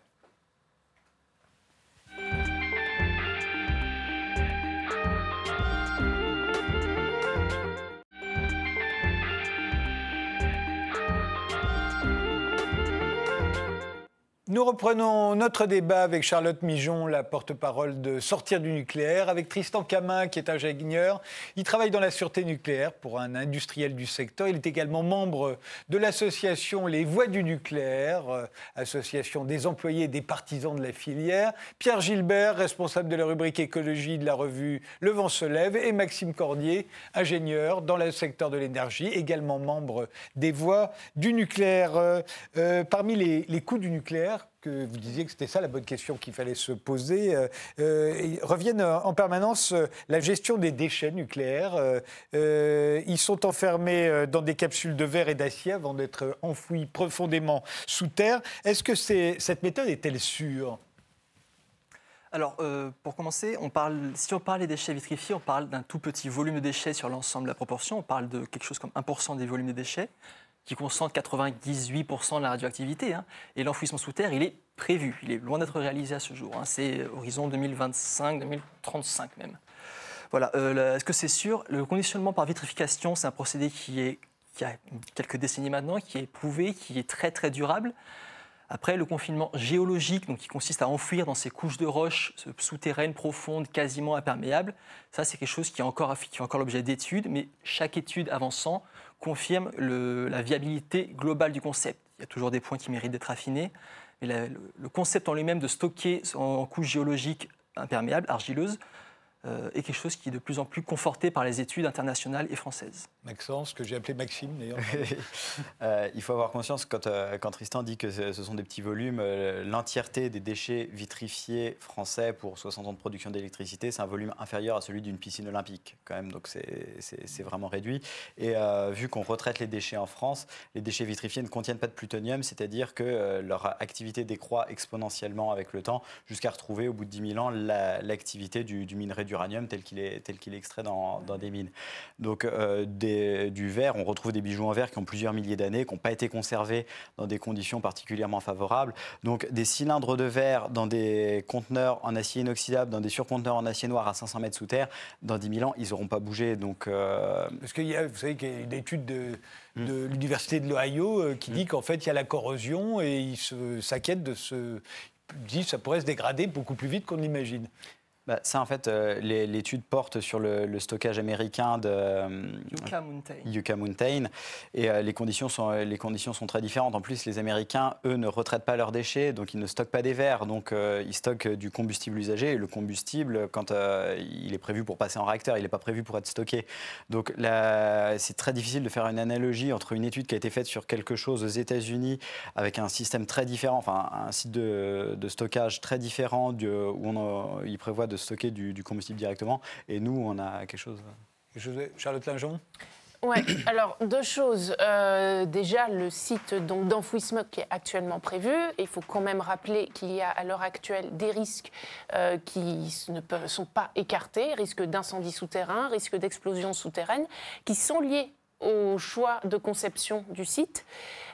Nous reprenons notre débat avec Charlotte Mijon, la porte-parole de Sortir du nucléaire, avec Tristan Camin, qui est ingénieur. Il travaille dans la sûreté nucléaire pour un industriel du secteur. Il est également membre de l'association Les Voix du nucléaire, euh, association des employés et des partisans de la filière. Pierre Gilbert, responsable de la rubrique écologie de la revue Le Vent se lève. Et Maxime Cordier, ingénieur dans le secteur de l'énergie, également membre des Voix du nucléaire. Euh, euh, parmi les, les coûts du nucléaire, que vous disiez que c'était ça la bonne question qu'il fallait se poser, euh, euh, reviennent en permanence euh, la gestion des déchets nucléaires. ils sont enfermés dans des capsules de verre et d'acier avant d'être enfouis profondément sous terre. Est-ce que cette méthode est-elle sûre? Alors, pour commencer, si on parle des déchets vitrifiés, on parle d'un tout petit volume de déchets sur l'ensemble de la proportion. On parle de quelque chose comme 1% des volumes de déchets qui concentre 98% de la radioactivité. Hein. Et l'enfouissement sous terre, il est prévu. Il est loin d'être réalisé à ce jour. Hein. C'est horizon 2025-2035 même. Voilà. Euh, est-ce que c'est sûr? Le conditionnement par vitrification, c'est un procédé qui, est, qui a quelques décennies maintenant, qui est prouvé, qui est très très durable. Après, le confinement géologique, donc qui consiste à enfouir dans ces couches de roches souterraines profondes, quasiment imperméables, ça c'est quelque chose qui est encore, qui encore l'objet d'études, mais chaque étude avançant confirme la viabilité globale du concept. Il y a toujours des points qui méritent d'être affinés, mais le, concept en lui-même de stocker en, en couches géologiques imperméables, argileuses, euh, est quelque chose qui est de plus en plus conforté par les études internationales et françaises. Maxence, que j'ai appelé Maxime d'ailleurs. Euh, il faut avoir conscience, quand, euh, quand, Tristan dit que ce sont des petits volumes, l'entièreté des déchets vitrifiés français pour 60 ans de production d'électricité, c'est un volume inférieur à celui d'une piscine olympique quand même, donc c'est vraiment réduit. Et vu qu'on retraite les déchets en France, les déchets vitrifiés ne contiennent pas de plutonium, c'est-à-dire que leur activité décroît exponentiellement avec le temps jusqu'à retrouver au bout de 10 000 ans l'activité du, du minerai d'uranium tel qu'il est, tel qu'il est extrait dans, des mines. Donc euh, du verre, on retrouve des bijoux en verre qui ont plusieurs milliers d'années, qui n'ont pas été conservés dans des conditions particulièrement favorables. Donc des cylindres de verre dans des conteneurs en acier inoxydable, dans des surconteneurs en acier noir à 500 mètres sous terre, dans 10 000 ans, ils n'auront pas bougé. Donc, euh, Parce qu'il y a, vous savez qu'il y a une étude de, hmm. l'université de l'Ohio euh, qui dit hmm. qu'en fait, il y a la corrosion et ils s'inquiètent de ce... Ils disent que ça pourrait se dégrader beaucoup plus vite qu'on l'imagine. Bah, ça, en fait, euh, l'étude porte sur le, stockage américain de euh, Yucca Mountain. Yucca Mountain. Et euh, les, conditions sont, les conditions sont très différentes. En plus, les Américains, eux, ne retraitent pas leurs déchets, donc ils ne stockent pas des verres. Donc, ils stockent du combustible usagé. Et le combustible, quand il est prévu pour passer en réacteur, il n'est pas prévu pour être stocké. Donc, c'est très difficile de faire une analogie entre une étude qui a été faite sur quelque chose aux États-Unis avec un système très différent, enfin, un site de, stockage très différent où on, il prévoit de stocker du, combustible directement. Et nous, on a quelque chose. Charlotte Lingeon oui, alors deux choses. Euh, déjà, le site d'enfouissement qui est actuellement prévu, il faut quand même rappeler qu'il y a à l'heure actuelle des risques euh, qui ne sont pas écartés, risque d'incendie souterrain, risque d'explosion souterraine, qui sont liés au choix de conception du site.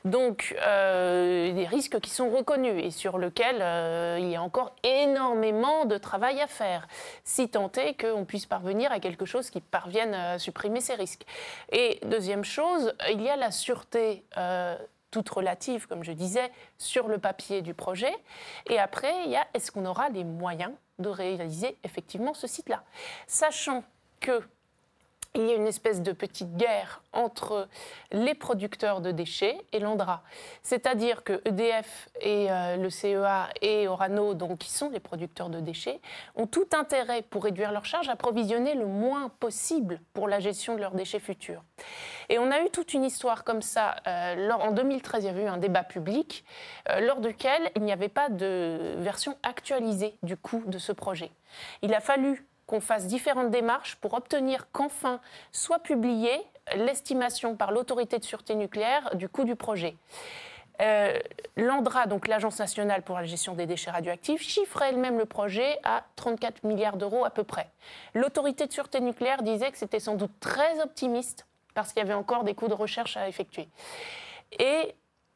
Donc, euh, des risques qui sont reconnus et sur lesquels euh, il y a encore énormément de travail à faire, si tant est qu'on puisse parvenir à quelque chose qui parvienne à supprimer ces risques. Et deuxième chose, il y a la sûreté. Euh, toute relative, comme je disais, sur le papier du projet. Et après, il y a est-ce qu'on aura les moyens de réaliser effectivement ce site-là? Sachant que il y a une espèce de petite guerre entre les producteurs de déchets et l'Andra. C'est-à-dire que EDF et euh, le CEA et Orano, donc, qui sont les producteurs de déchets, ont tout intérêt pour réduire leurs charges à provisionner le moins possible pour la gestion de leurs déchets futurs. Et on a eu toute une histoire comme ça. Euh, en 2013, il y avait eu un débat public euh, lors duquel il n'y avait pas de version actualisée du coût de ce projet. Il a fallu qu'on fasse différentes démarches pour obtenir qu'enfin soit publiée l'estimation par l'autorité de sûreté nucléaire du coût du projet. Euh, L'ANDRA, donc l'Agence nationale pour la gestion des déchets radioactifs, chiffrait elle-même le projet à 34 milliards d'euros à peu près. L'autorité de sûreté nucléaire disait que c'était sans doute très optimiste parce qu'il y avait encore des coûts de recherche à effectuer.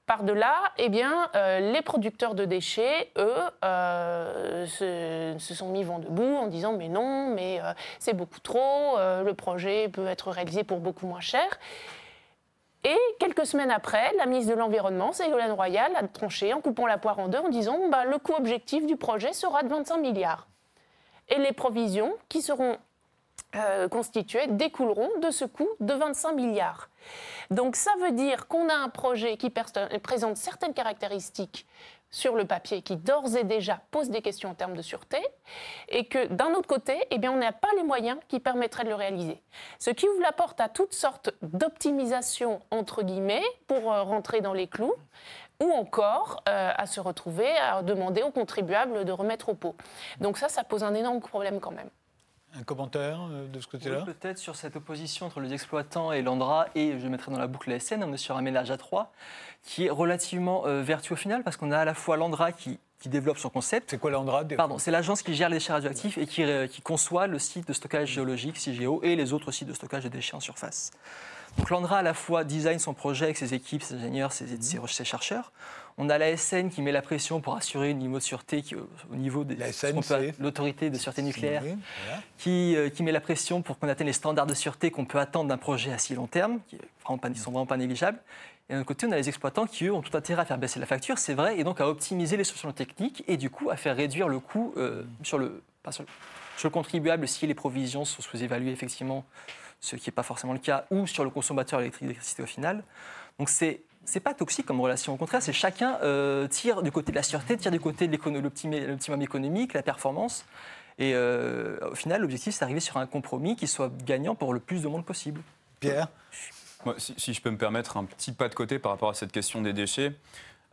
Par-delà, eh bien, euh, les producteurs de déchets, eux, euh, se, sont mis vent debout en disant mais non, mais euh, c'est beaucoup trop, le projet peut être réalisé pour beaucoup moins cher. Et quelques semaines après, la ministre de l'Environnement, Ségolène Royal, a tranché en coupant la poire en deux en disant bah, le coût objectif du projet sera de 25 milliards. Et les provisions qui seront constituées découleront de ce coût de 25 milliards. Donc ça veut dire qu'on a un projet qui présente certaines caractéristiques sur le papier qui d'ores et déjà pose des questions en termes de sûreté, et que d'un autre côté, eh bien, on n'a pas les moyens qui permettraient de le réaliser. Ce qui ouvre la porte à toutes sortes d'optimisation, entre guillemets, pour euh, rentrer dans les clous, ou encore euh, à se retrouver à demander aux contribuables de remettre au pot. Donc ça, ça pose un énorme problème quand même. Un commentaire euh, de ce côté-là Peut-être sur cette opposition entre les exploitants et l'Andra, et je mettrai dans la boucle la SN, on est sur un ménage à trois, qui est relativement euh, vertueux au final, parce qu'on a à la fois l'Andra qui, développe son concept. C'est quoi l'Andra Pardon, c'est l'agence qui gère les déchets radioactifs et qui, euh, qui conçoit le site de stockage géologique, CIGEO, et les autres sites de stockage de déchets en surface. Donc l'Andra à la fois design son projet avec ses équipes, ses ingénieurs, ses, ses chercheurs. On a la SN qui met la pression pour assurer un niveau de sûreté qui, au niveau de l'autorité de sûreté nucléaire, qui, euh, qui, met la pression pour qu'on atteigne les standards de sûreté qu'on peut attendre d'un projet à si long terme, qui ne sont vraiment pas négligeables. Et d'un côté, on a les exploitants qui, eux, ont tout intérêt à faire baisser la facture, c'est vrai, et donc à optimiser les solutions techniques et du coup à faire réduire le coût euh, sur, le, sur, le, contribuable si les provisions sont sous-évaluées effectivement, ce qui n'est pas forcément le cas, ou sur le consommateur d'électricité au final. Donc c'est c'est pas toxique comme relation. Au contraire, c'est chacun euh, tire du côté de la sûreté, tire du côté de l'optimum économique, la performance. Et euh, au final, l'objectif, c'est d'arriver sur un compromis qui soit gagnant pour le plus de monde possible. Pierre? Si, si, je peux me permettre un petit pas de côté par rapport à cette question des déchets,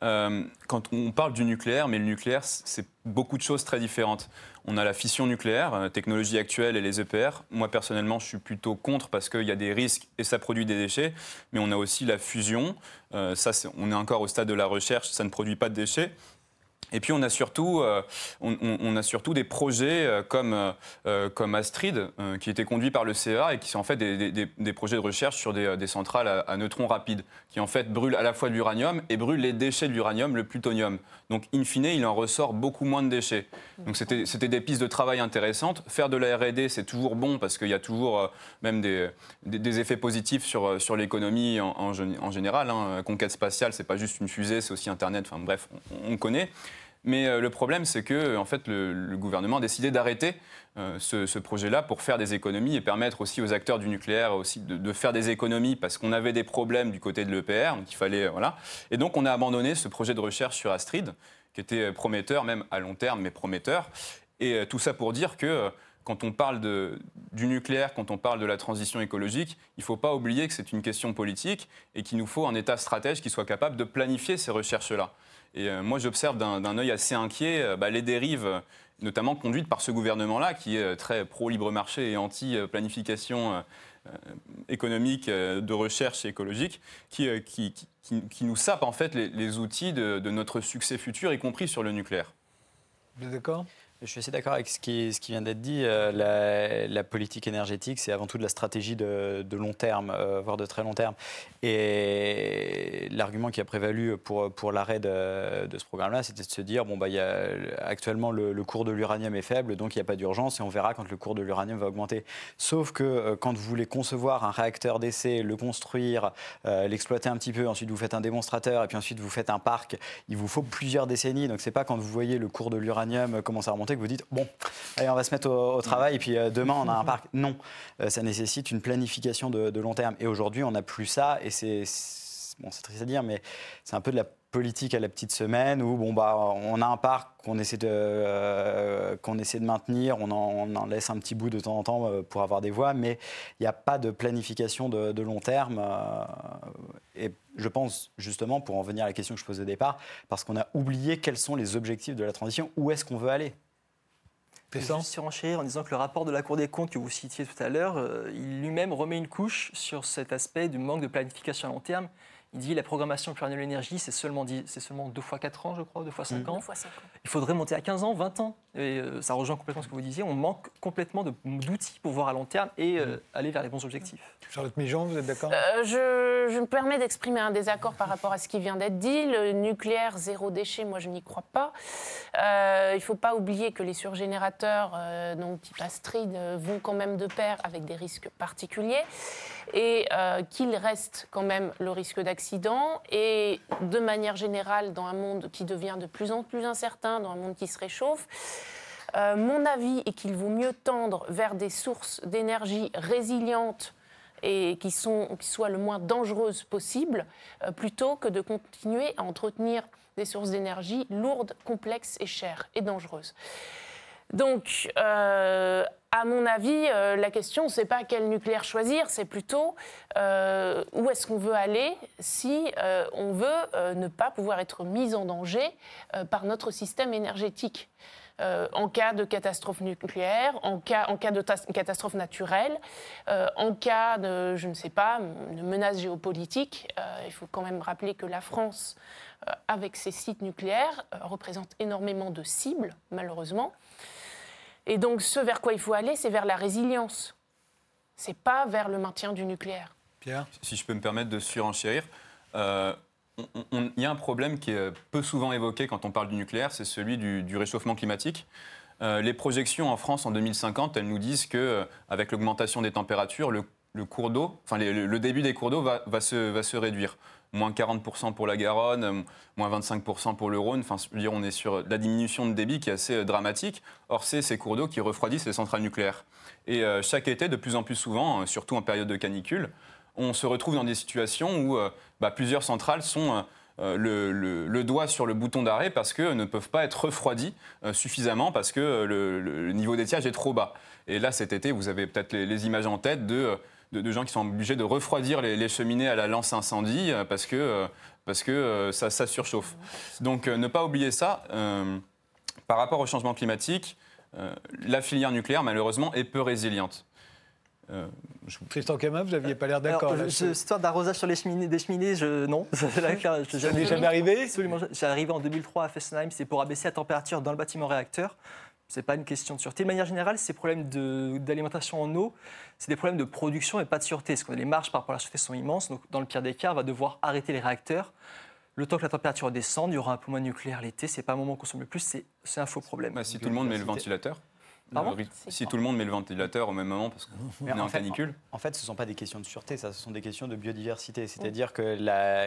euh, quand on parle du nucléaire, mais le nucléaire, c'est beaucoup de choses très différentes. On a la fission nucléaire, euh, technologie actuelle et les EPR. Moi, personnellement, je suis plutôt contre parce qu'il y a des risques et ça produit des déchets. Mais on a aussi la fusion. Euh, ça, on est encore au stade de la recherche, ça ne produit pas de déchets. Et puis on a surtout, euh, on, a surtout des projets euh, comme, euh, comme Astrid, qui étaient conduits par le CEA et qui sont en fait des, des, projets de recherche sur des, centrales à, neutrons rapides, qui en fait brûlent à la fois de l'uranium et brûlent les déchets de l'uranium, le plutonium. Donc in fine, il en ressort beaucoup moins de déchets. Donc c'était des pistes de travail intéressantes. Faire de la R&D, c'est toujours bon parce qu'il y a toujours même des, des, effets positifs sur, sur l'économie en, en, général. Hein. Conquête spatiale, c'est pas juste une fusée, c'est aussi Internet. Enfin bref, on connaît. Mais euh, le problème, c'est que en fait, le, gouvernement a décidé d'arrêter euh, ce, projet-là pour faire des économies et permettre aussi aux acteurs du nucléaire aussi de, faire des économies parce qu'on avait des problèmes du côté de l'EPR, donc il fallait euh, voilà. Et donc on a abandonné ce projet de recherche sur Astrid, qui était prometteur, même à long terme, mais prometteur. Et tout ça pour dire que quand on parle de, du nucléaire, quand on parle de la transition écologique, il ne faut pas oublier que c'est une question politique et qu'il nous faut un État stratège qui soit capable de planifier ces recherches-là. Et euh, moi, j'observe d'un œil assez inquiet euh, bah, les dérives, notamment conduites par ce gouvernement-là, qui est euh, très pro-libre marché et anti-planification économique, de recherche et écologique, qui, qui, qui, nous sape en fait les, outils de, de, notre succès futur, y compris sur le nucléaire. Vous êtes d'accord? Je suis assez d'accord avec ce qui, vient d'être dit. Euh, la, politique énergétique, c'est avant tout de la stratégie de, long terme, euh, voire de très long terme. Et l'argument qui a prévalu pour, l'arrêt de, de, ce programme-là, c'était de se dire bon, bah, y a, actuellement, le, cours de l'uranium est faible, donc il n'y a pas d'urgence et on verra quand le cours de l'uranium va augmenter. Sauf que euh, quand vous voulez concevoir un réacteur d'essai, le construire, l'exploiter un petit peu, ensuite vous faites un démonstrateur et puis ensuite vous faites un parc, il vous faut plusieurs décennies. Donc c'est pas quand vous voyez le cours de l'uranium commencer à remonter que vous dites bon, allez, on va se mettre au, travail et puis euh, demain on a un parc. Non, euh, ça nécessite une planification de, long terme. Et aujourd'hui, on n'a plus ça et c'est bon, c'est triste à dire, mais c'est un peu de la politique à la petite semaine où bon bah on a un parc qu'on essaie de euh, qu'on essaie de maintenir, on en, laisse un petit bout de temps en temps pour avoir des voies, mais il n'y a pas de planification de, long terme. et je pense justement pour en venir à la question que je posais au départ, parce qu'on a oublié quels sont les objectifs de la transition, où est-ce qu'on veut aller. Je surenchérir en disant que le rapport de la Cour des comptes que vous citiez tout à l'heure, euh, il lui-même remet une couche sur cet aspect du manque de planification à long terme il dit la programmation pluriannuelle de l'énergie, c'est seulement, seulement 2 fois 4 ans, je crois, 2 fois 5 mmh. ans. Il faudrait monter à 15 ans, 20 ans. Et euh, ça rejoint complètement ce que vous disiez. On manque complètement d'outils pour voir à long terme et euh, mmh. aller vers les bons objectifs. Charlotte Mijon, vous êtes d'accord? Euh, je, je, me permets d'exprimer un désaccord par rapport à ce qui vient d'être dit. Le nucléaire zéro déchet, moi, je n'y crois pas. il ne faut pas oublier que les surgénérateurs, donc type Astrid, vont quand même de pair avec des risques particuliers et euh, qu'il reste quand même le risque d'accident. Et de manière générale, dans un monde qui devient de plus en plus incertain, dans un monde qui se réchauffe, euh, mon avis est qu'il vaut mieux tendre vers des sources d'énergie résilientes et qui, sont, qui soient le moins dangereuses possible, euh, plutôt que de continuer à entretenir des sources d'énergie lourdes, complexes et chères et dangereuses. Donc, euh, à mon avis, euh, la question, c'est pas quel nucléaire choisir, c'est plutôt euh, où est-ce qu'on veut aller si on veut ne pas pouvoir être mis en danger par notre système énergétique. en cas de catastrophe nucléaire, en cas, en cas de catastrophe naturelle, en cas de, je ne sais pas, de menace géopolitique. il faut quand même rappeler que la France, avec ses sites nucléaires, représente énormément de cibles, malheureusement. Et donc, ce vers quoi il faut aller, c'est vers la résilience. C'est pas vers le maintien du nucléaire. Pierre Si je peux me permettre de surenchérir, euh, il y a un problème qui est peu souvent évoqué quand on parle du nucléaire, c'est celui du, réchauffement climatique. Euh, les projections en France en 2050, elles nous disent que euh, avec l'augmentation des températures, le, cours d'eau, enfin le début des cours d'eau va, va, se, va se réduire moins 40% pour la Garonne, euh, moins 25% pour le Rhône. Enfin, dire, on est sur la diminution de débit qui est assez euh, dramatique. Or, c'est ces cours d'eau qui refroidissent les centrales nucléaires. Et euh, chaque été, de plus en plus souvent, surtout en période de canicule, on se retrouve dans des situations où bah, plusieurs centrales sont le, doigt sur le bouton d'arrêt parce qu'elles ne peuvent pas être refroidies suffisamment parce que le, niveau d'étiage est trop bas. Et là, cet été, vous avez peut-être les, images en tête de de, gens qui sont obligés de refroidir les, cheminées à la lance incendie euh, parce que, euh, parce que euh, ça, ça, surchauffe. Donc ne pas oublier ça. par rapport au changement climatique, la filière nucléaire, malheureusement, est peu résiliente. Tristan Camin, vous n'aviez pas l'air d'accord. Cette histoire d'arrosage sur les cheminées, des cheminées, je, non. ça n'est jamais arrivé Absolument. J'ai arrivé en 2003 à Fessenheim, c'est pour abaisser la température dans le bâtiment réacteur. Ce n'est pas une question de sûreté. De manière générale, ces problèmes d'alimentation en eau, c'est des problèmes de production et pas de sûreté. Parce que les marges par rapport à la sûreté sont immenses. Donc, dans le pire des cas, on va devoir arrêter les réacteurs. Le temps que la température descende, il y aura un peu moins de nucléaire l'été. Ce n'est pas un moment où on consomme le plus, c'est un faux problème. si tout le monde met le ventilateur si tout le monde met le ventilateur au même moment parce qu'on est en, canicule en, fait, ce ne sont pas des questions de sûreté, ça, ce sont des questions de biodiversité. C'est-à-dire que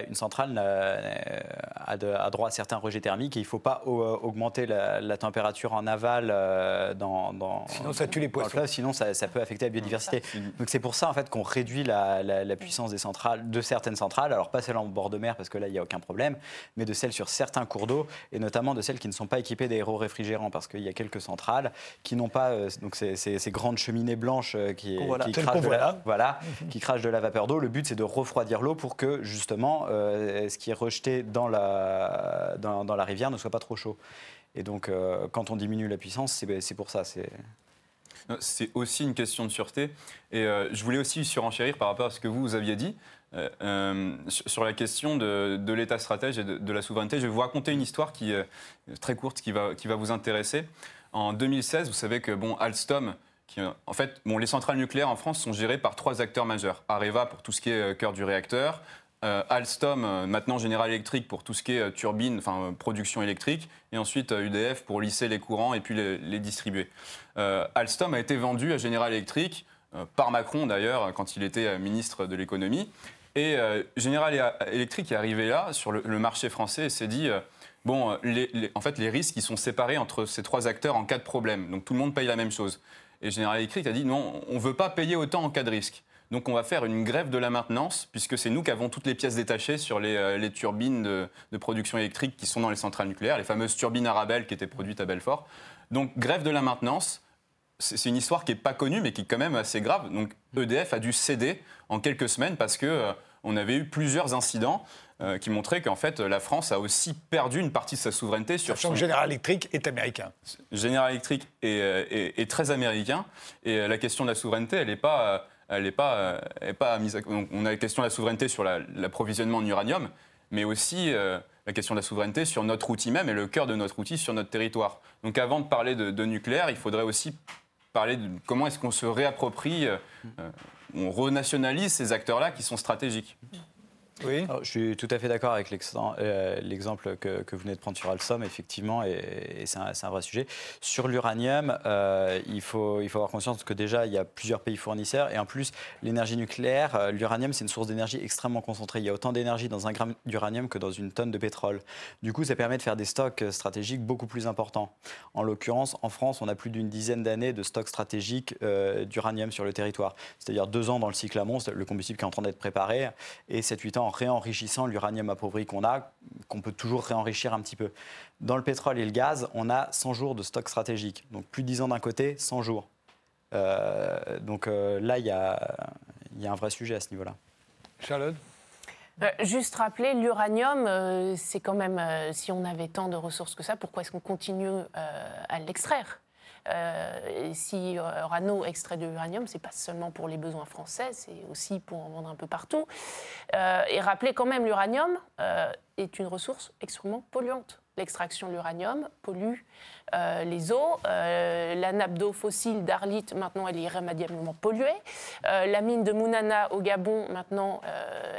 une centrale a, droit à certains rejets thermiques et il ne faut pas augmenter la, température en aval euh, dans, Sinon, ça tue les poissons. sinon, ça, peut affecter la biodiversité. Donc, c'est pour ça en fait, qu'on réduit la, puissance des centrales, de certaines centrales. Alors, pas celles en bord de mer parce que là, il n'y a aucun problème, mais de celles sur certains cours d'eau et notamment de celles qui ne sont pas équipées d'aéro-réfrigérants parce qu'il y a quelques centrales qui n'ont pas euh, donc ces, ces, grandes cheminées blanches euh, qui, qui, crachent de la, voilà, qui crachent de la vapeur d'eau. Le but, c'est de refroidir l'eau pour que justement euh, ce qui est rejeté dans la, dans, dans, la rivière ne soit pas trop chaud. Et donc, quand on diminue la puissance, c'est pour ça. C'est aussi une question de sûreté. Et je voulais aussi surenchérir par rapport à ce que vous, vous aviez dit. sur la question de, de l'État stratège et de, de, la souveraineté, je vais vous raconter une histoire qui est très courte, qui va, qui va vous intéresser. En 2016, vous savez que bon, Alstom, qui, en fait, bon, les centrales nucléaires en France sont gérées par trois acteurs majeurs. Areva pour tout ce qui est cœur du réacteur, euh, Alstom, euh, maintenant General Electric pour tout ce qui est euh, enfin production électrique, et ensuite UDF pour lisser les courants et puis les, distribuer. Alstom a été vendu à General Electric, par Macron d'ailleurs, quand il était ministre de l'économie. Et General Electric est arrivé là, sur le, marché français, et s'est dit bon, en fait, les risques, ils sont séparés entre ces trois acteurs en cas de problème. Donc tout le monde paye la même chose. Et General Electric a dit non, on ne veut pas payer autant en cas de risque. Donc on va faire une grève de la maintenance, puisque c'est nous qui avons toutes les pièces détachées sur les, euh, turbines de, production électrique qui sont dans les centrales nucléaires, les fameuses turbines Arabelle qui étaient produites à Belfort. Donc grève de la maintenance, c'est une histoire qui n'est pas connue, mais qui est quand même assez grave. Donc EDF a dû céder en quelques semaines parce que euh, on avait eu plusieurs incidents euh, qui montraient qu'en fait la France a aussi perdu une partie de sa souveraineté sur. Sachant son... que General Electric est américain. General Electric est, est, très américain et la question de la souveraineté, elle n'est pas elle n'est pas, euh, pas mise à... on a la question de la souveraineté sur l'approvisionnement en uranium, mais aussi euh, la question de la souveraineté sur notre outil même et le cœur de notre outil sur notre territoire. Donc avant de parler de, nucléaire, il faudrait aussi parler de comment est-ce qu'on se réapproprie, euh, on renationalise ces acteurs-là qui sont stratégiques. Oui. je suis tout à fait d'accord avec euh, l'exemple que, vous venez de prendre sur Alstom, effectivement, et, c'est un, vrai sujet. Sur l'uranium, euh, il, faut, avoir conscience que déjà, il y a plusieurs pays fournisseurs, et en plus, l'énergie nucléaire, euh, l'uranium, c'est une source d'énergie extrêmement concentrée. Il y a autant d'énergie dans un gramme d'uranium que dans une tonne de pétrole. Du coup, ça permet de faire des stocks stratégiques beaucoup plus importants. En l'occurrence, en France, on a plus d'une dizaine d'années de stocks stratégiques d'uranium sur le territoire. C'est-à-dire deux ans dans le cycle amont, le combustible qui est en train d'être préparé, et 7-8 ans réenrichissant l'uranium appauvri qu'on a, qu'on peut toujours réenrichir un petit peu. Dans le pétrole et le gaz, on a 100 jours de stock stratégique. Donc plus de 10 ans d'un côté, 100 jours. Euh, donc euh, là, il y a, y a un vrai sujet à ce niveau-là. Charlotte? Euh, juste rappeler, l'uranium, c'est quand même, si on avait tant de ressources que ça, pourquoi est-ce qu'on continue à l'extraire? Euh, si Rano extrait de l'uranium, c'est pas seulement pour les besoins français, c'est aussi pour en vendre un peu partout. Euh, et rappeler quand même, l'uranium euh, est une ressource extrêmement polluante. L'extraction de l'uranium pollue les eaux. la nappe d'eau fossile d'Arlit, maintenant, elle est irrémédiablement polluée. la mine de Mounana au Gabon, maintenant,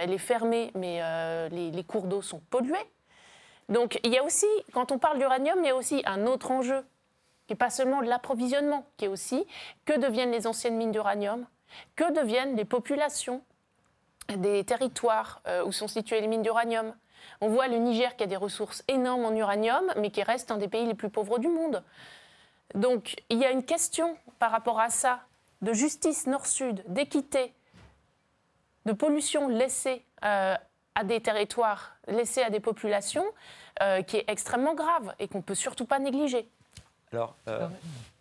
elle est fermée, mais les, les, cours d'eau sont pollués. Donc, il y a aussi, quand on parle d'uranium, il y a aussi un autre enjeu et pas seulement de l'approvisionnement, qui est aussi que deviennent les anciennes mines d'uranium, que deviennent les populations des territoires euh, où sont situées les mines d'uranium. On voit le Niger qui a des ressources énormes en uranium, mais qui reste un des pays les plus pauvres du monde. Donc il y a une question par rapport à ça, de justice nord-sud, d'équité, de pollution laissée euh, à des territoires, laissée à des populations, euh, qui est extrêmement grave et qu'on ne peut surtout pas négliger. Alors, euh,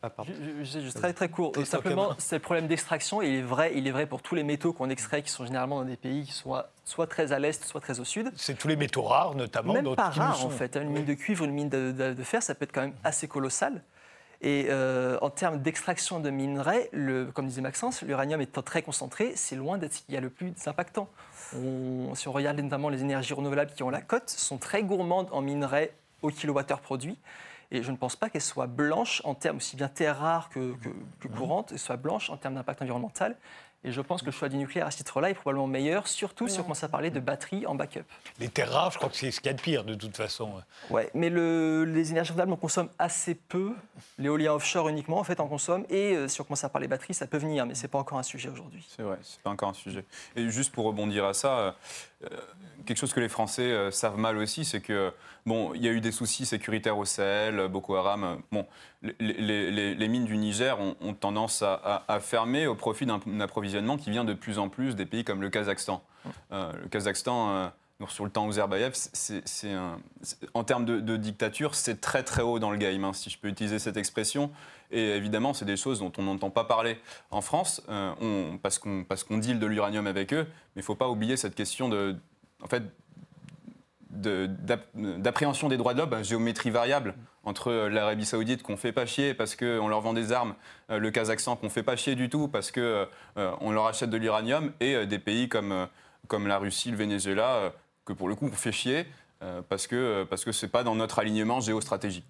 ah, pardon. Je, très très court. Simplement, c'est le problème d'extraction. Il est vrai, il est vrai pour tous les métaux qu'on extrait, qui sont généralement dans des pays qui sont soit très à l'est, soit très au sud. C'est tous les métaux rares, notamment. Même pas rares, en fait. Une mine de cuivre, une mine de, fer, ça peut être quand même assez colossal. Et euh, en termes d'extraction de minerais, le, comme disait Maxence, l'uranium étant très concentré, c'est loin d'être ce qui a le plus impactant. si on regarde notamment les énergies renouvelables qui ont la cote, sont très gourmandes en minerais au kilowattheure produit. Et je ne pense pas qu'elle soit blanche en termes aussi bien terre rare que, que, que courante, soit blanche en termes d'impact environnemental. Et je pense que le choix du nucléaire à ce titre-là est probablement meilleur, surtout si on commence à parler de batteries en backup. Les terres rares, je crois que c'est ce qu'il y a de pire de toute façon. Ouais, mais le, les énergies renouvelables, on consomme assez peu. L'éolien offshore uniquement, en fait, en consomme. Et euh, si on commence à parler batteries, ça peut venir, mais ce n'est pas encore un sujet aujourd'hui. C'est vrai, c'est pas encore un sujet. Et juste pour rebondir à ça, euh, quelque chose que les Français euh, savent mal aussi, c'est que bon, il y a eu des soucis sécuritaires au Sahel, Boko Haram. Bon, les, mines du Niger ont, tendance à, fermer au profit d'un approvisionnement qui vient de plus en plus des pays comme le Kazakhstan. Euh, le Kazakhstan, euh, sur le temps Ouzerbaïev, c'est en termes de, dictature, c'est très très haut dans le game, hein, si je peux utiliser cette expression. Et évidemment, c'est des choses dont on n'entend pas parler en France, euh, parce qu'on deal de l'uranium avec eux. Mais il ne faut pas oublier cette question d'appréhension des droits de l'homme, géométrie variable entre l'Arabie Saoudite qu'on fait pas chier parce qu'on leur vend des armes, euh, le Kazakhstan qu'on fait pas chier du tout parce qu'on euh, leur achète de l'uranium et des pays comme, comme la Russie, le Venezuela, que pour le coup on fait chier. Euh, parce que parce que c'est pas dans notre alignement géostratégique.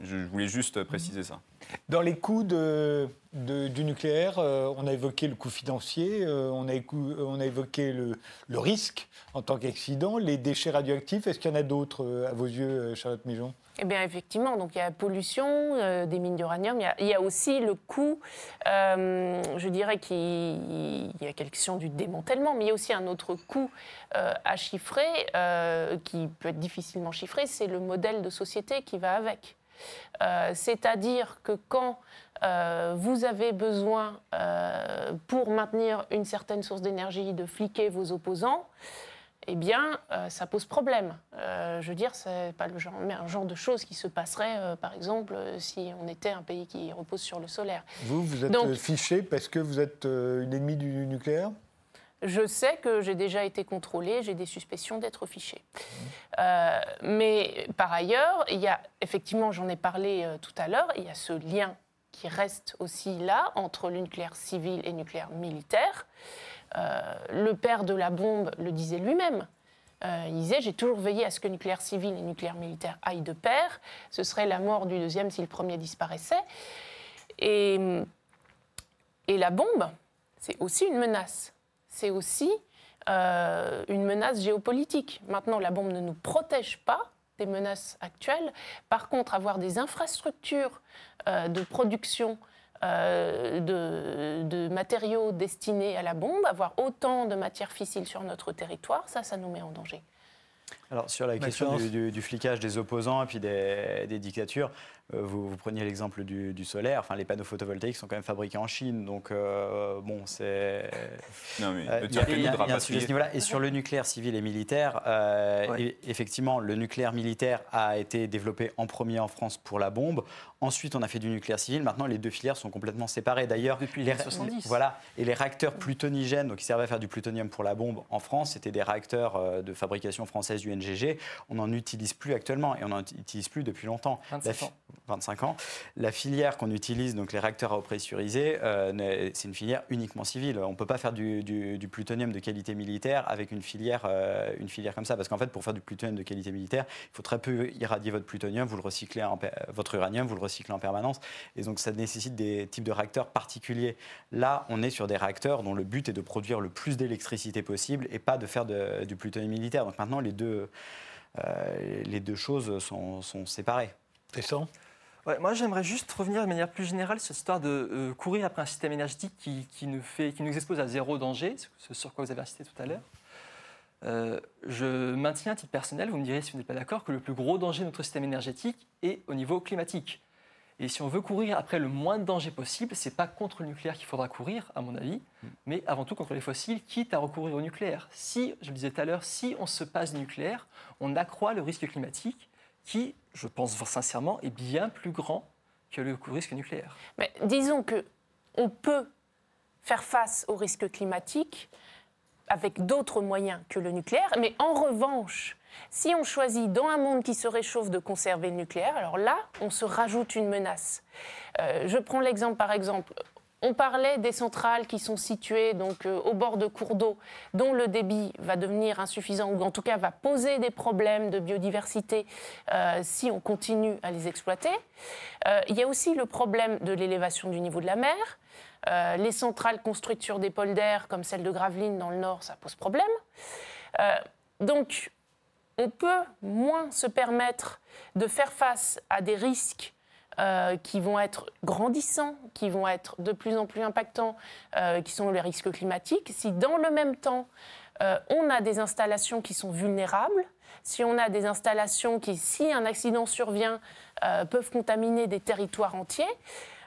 Je voulais juste préciser ça. Dans les coûts de, du nucléaire, euh, on a évoqué le coût financier, euh, on, a, on, a, évoqué le, risque en tant qu'accident, les déchets radioactifs. Est-ce qu'il y en a d'autres à vos yeux, Charlotte Mijon? Eh bien, effectivement, donc il y a la pollution euh, des mines d'uranium, il, y a aussi le coût, euh, je dirais qu'il y a question du démantèlement, mais il y a aussi un autre coût euh, à chiffrer, qui peut être difficilement chiffré, c'est le modèle de société qui va avec. C'est-à-dire que quand vous avez besoin, pour maintenir une certaine source d'énergie, de fliquer vos opposants, eh bien, euh, ça pose problème. Euh, je veux dire, c'est pas le genre, un genre de choses qui se passerait, euh, par exemple, si on était un pays qui repose sur le solaire. Vous, vous êtes fiché parce que vous êtes une ennemie du nucléaire? Je sais que j'ai déjà été contrôlée, j'ai des suspicions d'être fichée. mais par ailleurs, il y a, effectivement, j'en ai parlé tout à l'heure, il y a ce lien qui reste aussi là entre le nucléaire civil et le nucléaire militaire. Euh, le père de la bombe le disait lui-même. Euh, il disait J'ai toujours veillé à ce que nucléaire civil et nucléaire militaire aillent de pair. Ce serait la mort du deuxième si le premier disparaissait. Et, et la bombe, c'est aussi une menace. C'est aussi euh, une menace géopolitique. Maintenant, la bombe ne nous protège pas des menaces actuelles. Par contre, avoir des infrastructures de production euh, de, matériaux destinés à la bombe, avoir autant de matières fissiles sur notre territoire, ça, ça nous met en danger. Alors sur la question du, flicage des opposants et puis des, des dictatures, euh, vous, preniez l'exemple du, solaire. Enfin, les panneaux photovoltaïques sont quand même fabriqués en Chine, donc euh, bon, c'est. Non mais euh, il y a, un sujet ce niveau-là. Et sur le nucléaire civil et militaire, effectivement, le nucléaire militaire a été développé en premier en France pour la bombe. Ensuite, on a fait du nucléaire civil. Maintenant, les deux filières sont complètement séparées. D'ailleurs, depuis les 70. Voilà. Et les réacteurs plutonigènes, donc qui servaient à faire du plutonium pour la bombe en France, c'était des réacteurs de fabrication française du NGG. On n'en utilise plus actuellement et on n'en utilise plus depuis longtemps. 25 ans. La filière qu'on utilise, donc les réacteurs à eau pressurisée, euh, c'est une filière uniquement civile. On ne peut pas faire du, plutonium de qualité militaire avec une filière, euh, une filière comme ça. Parce qu'en fait, pour faire du plutonium de qualité militaire, il faut très peu irradier votre plutonium, vous le recyclez en, votre uranium, vous le recyclez en permanence. Et donc, ça nécessite des types de réacteurs particuliers. Là, on est sur des réacteurs dont le but est de produire le plus d'électricité possible et pas de faire du plutonium militaire. Donc maintenant, les deux, les deux choses sont, sont séparées. C'est ça moi, j'aimerais juste revenir de manière plus générale sur cette histoire de euh, courir après un système énergétique qui, nous fait, qui nous expose à zéro danger, ce sur quoi vous avez insisté tout à l'heure. Euh, je maintiens à titre personnel, vous me direz si vous n'êtes pas d'accord, que le plus gros danger de notre système énergétique est au niveau climatique. Et si on veut courir après le moins de danger possible, ce n'est pas contre le nucléaire qu'il faudra courir, à mon avis, mais avant tout contre les fossiles, quitte à recourir au nucléaire. Si, je le disais tout à l'heure, si on se passe du nucléaire, on accroît le risque climatique qui, je pense sincèrement, est bien plus grand que le risque nucléaire. Mais disons que on peut faire face au risque climatique avec d'autres moyens que le nucléaire, mais en revanche, si on choisit dans un monde qui se réchauffe de conserver le nucléaire, alors là, on se rajoute une menace. Euh, je prends l'exemple, par exemple, on parlait des centrales qui sont situées donc euh, au bord de cours d'eau, dont le débit va devenir insuffisant ou en tout cas va poser des problèmes de biodiversité euh, si on continue à les exploiter. Il y a aussi le problème de l'élévation du niveau de la mer. les centrales construites sur des polders comme celle de Gravelines dans le nord, ça pose problème. donc, on peut moins se permettre de faire face à des risques euh, qui vont être grandissants, qui vont être de plus en plus impactants, euh, qui sont les risques climatiques, si dans le même temps, euh, on a des installations qui sont vulnérables, si on a des installations qui, si un accident survient, peuvent contaminer des territoires entiers,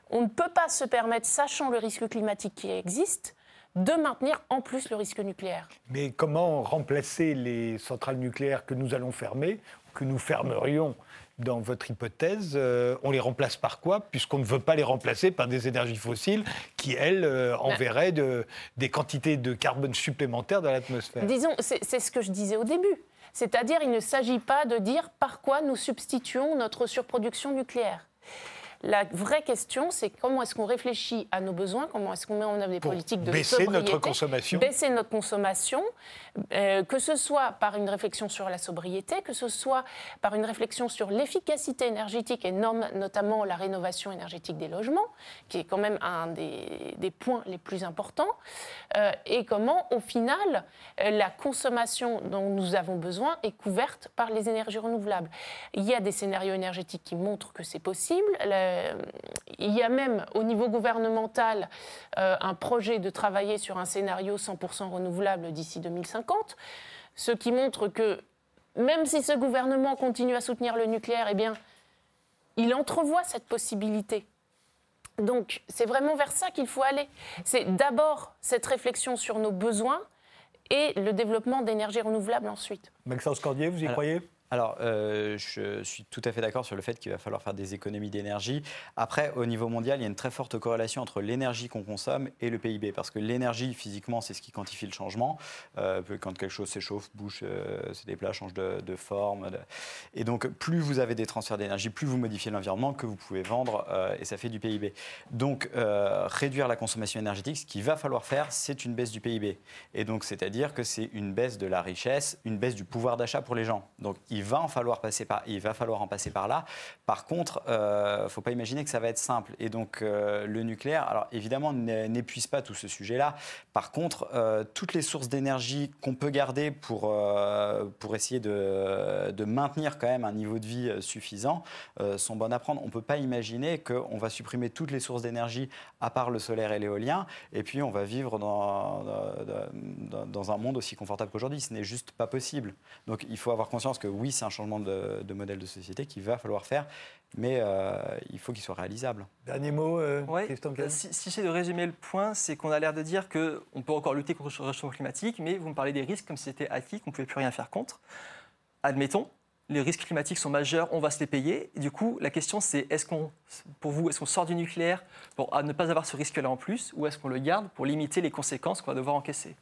on ne peut pas se permettre, sachant le risque climatique qui existe, de maintenir en plus le risque nucléaire. Mais comment remplacer les centrales nucléaires que nous allons fermer, que nous fermerions dans votre hypothèse, euh, on les remplace par quoi Puisqu'on ne veut pas les remplacer par des énergies fossiles qui, elles, euh, enverraient des quantités de carbone supplémentaires dans l'atmosphère. Disons, c'est ce que je disais au début. C'est-à-dire, il ne s'agit pas de dire par quoi nous substituons notre surproduction nucléaire. La vraie question, c'est comment est-ce qu'on réfléchit à nos besoins, comment est-ce qu'on met en œuvre des Pour politiques de baisser notre sobriété, consommation. baisser notre consommation, euh, que ce soit par une réflexion sur la sobriété, que ce soit par une réflexion sur l'efficacité énergétique et notamment la rénovation énergétique des logements, qui est quand même un des, des points les plus importants, euh, et comment, au final, euh, la consommation dont nous avons besoin est couverte par les énergies renouvelables. Il y a des scénarios énergétiques qui montrent que c'est possible. Le- il y a même au niveau gouvernemental euh, un projet de travailler sur un scénario 100% renouvelable d'ici 2050, ce qui montre que même si ce gouvernement continue à soutenir le nucléaire, eh bien, il entrevoit cette possibilité. Donc, c'est vraiment vers ça qu'il faut aller. C'est d'abord cette réflexion sur nos besoins et le développement d'énergies renouvelables ensuite. Maxence Cordier, vous y Alors, croyez? Alors, euh, je suis tout à fait d'accord sur le fait qu'il va falloir faire des économies d'énergie. Après, au niveau mondial, il y a une très forte corrélation entre l'énergie qu'on consomme et le PIB. Parce que l'énergie, physiquement, c'est ce qui quantifie le changement. Euh, quand quelque chose s'échauffe, bouge, euh, se déplace, change de, forme. Et donc, plus vous avez des transferts d'énergie, plus vous modifiez l'environnement que vous pouvez vendre, et ça fait du PIB. Donc, réduire la consommation énergétique, ce qu'il va falloir faire, c'est une baisse du PIB. Et donc, c'est-à-dire que c'est une baisse de la richesse, une baisse du pouvoir d'achat pour les gens. Donc, va en falloir passer par, il va falloir en passer par là. Par contre, il ne faut pas imaginer que ça va être simple. Et donc, euh, le nucléaire, alors évidemment, n'épuise pas tout ce sujet-là. Par contre, euh, toutes les sources d'énergie qu'on peut garder pour, euh, pour essayer de, de maintenir quand même un niveau de vie euh, suffisant euh, sont bonnes à prendre. On peut pas imaginer qu'on va supprimer toutes les sources d'énergie à part le solaire et l'éolien, et puis on va vivre dans, dans un monde aussi confortable qu'aujourd'hui. Ce n'est juste pas possible. Donc il faut avoir conscience que oui, c'est un changement de, de modèle de société qu'il va falloir faire, mais euh, il faut qu'il soit réalisable. Dernier mot, euh, Ouais, si, si j'essaie de résumer le point, c'est qu'on a l'air de dire qu'on peut encore lutter contre le réchauffement climatique, mais vous me parlez des risques comme si c'était acquis, qu'on ne pouvait plus rien faire contre. Admettons, les risques climatiques sont majeurs, on va se les payer. Et du coup, la question c'est, est-ce qu'on, pour vous, est-ce qu'on sort du nucléaire pour ne pas avoir ce risque-là en plus, ou est-ce qu'on le garde pour limiter les conséquences qu'on va devoir encaisser?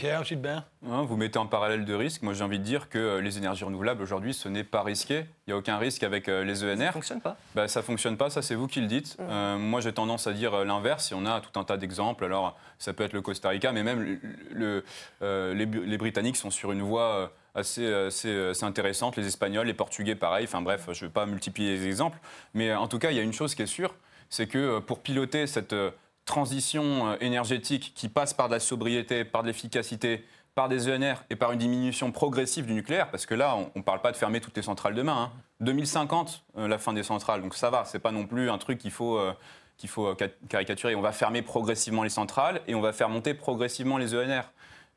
Pierre Gilbert Hein, vous mettez en parallèle de risques. Moi, j'ai envie de dire que euh, les énergies renouvelables, aujourd'hui, ce n'est pas risqué. Il n'y a aucun risque avec euh, les Ça ne ENR. fonctionne pas Bah, ça fonctionne pas, ça c'est vous qui le dites. Euh, moi j'ai tendance à dire l'inverse, et on a tout un tas d'exemples. Alors ça peut être le Costa Rica, mais même le- le- euh, les, Britanniques sont sur une voie assez, assez, assez intéressante, les Espagnols, les Portugais pareil. Enfin bref, je ne vais pas multiplier les exemples, mais en tout cas il y a une chose qui est sûre, c'est que pour piloter cette transition euh, énergétique qui passe par de la sobriété, par de l'efficacité, par des ENR et par une diminution progressive du nucléaire, parce que là, on ne parle pas de fermer toutes les centrales demain. hein. 2050, euh, la fin des centrales, donc ça va, c'est pas non plus un truc qu'il faut, euh, qu'il faut ca- caricaturer. On va fermer progressivement les centrales et on va faire monter progressivement les ENR.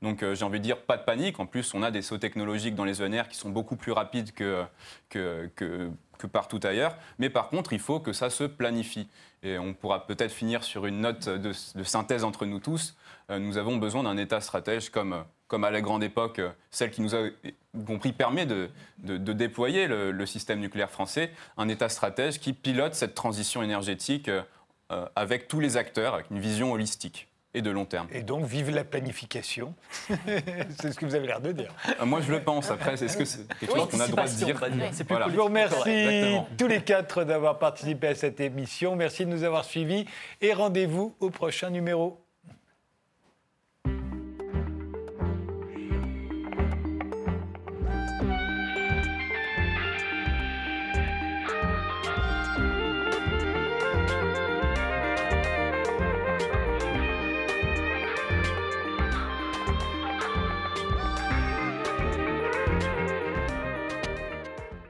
Donc j'ai envie de dire, pas de panique. En plus, on a des sauts technologiques dans les ENR qui sont beaucoup plus rapides que, que, que, que partout ailleurs. Mais par contre, il faut que ça se planifie. Et on pourra peut-être finir sur une note de, synthèse entre nous tous. Euh, nous avons besoin d'un État stratège comme, à la grande époque, euh, celle qui nous a compris permet de, de- déployer le, système nucléaire français, un État stratège qui pilote cette transition énergétique euh, avec tous les acteurs, avec une vision holistique et de long terme. Et donc, vive la planification. c'est ce que vous avez l'air de dire. Euh, moi, je le pense. Après, est-ce que c'est quelque chose qu'on a le droit de dire dire. C'est plus Voilà. Je vous remercie tous les quatre d'avoir participé à cette émission. Merci de nous avoir suivis et rendez-vous au prochain numéro.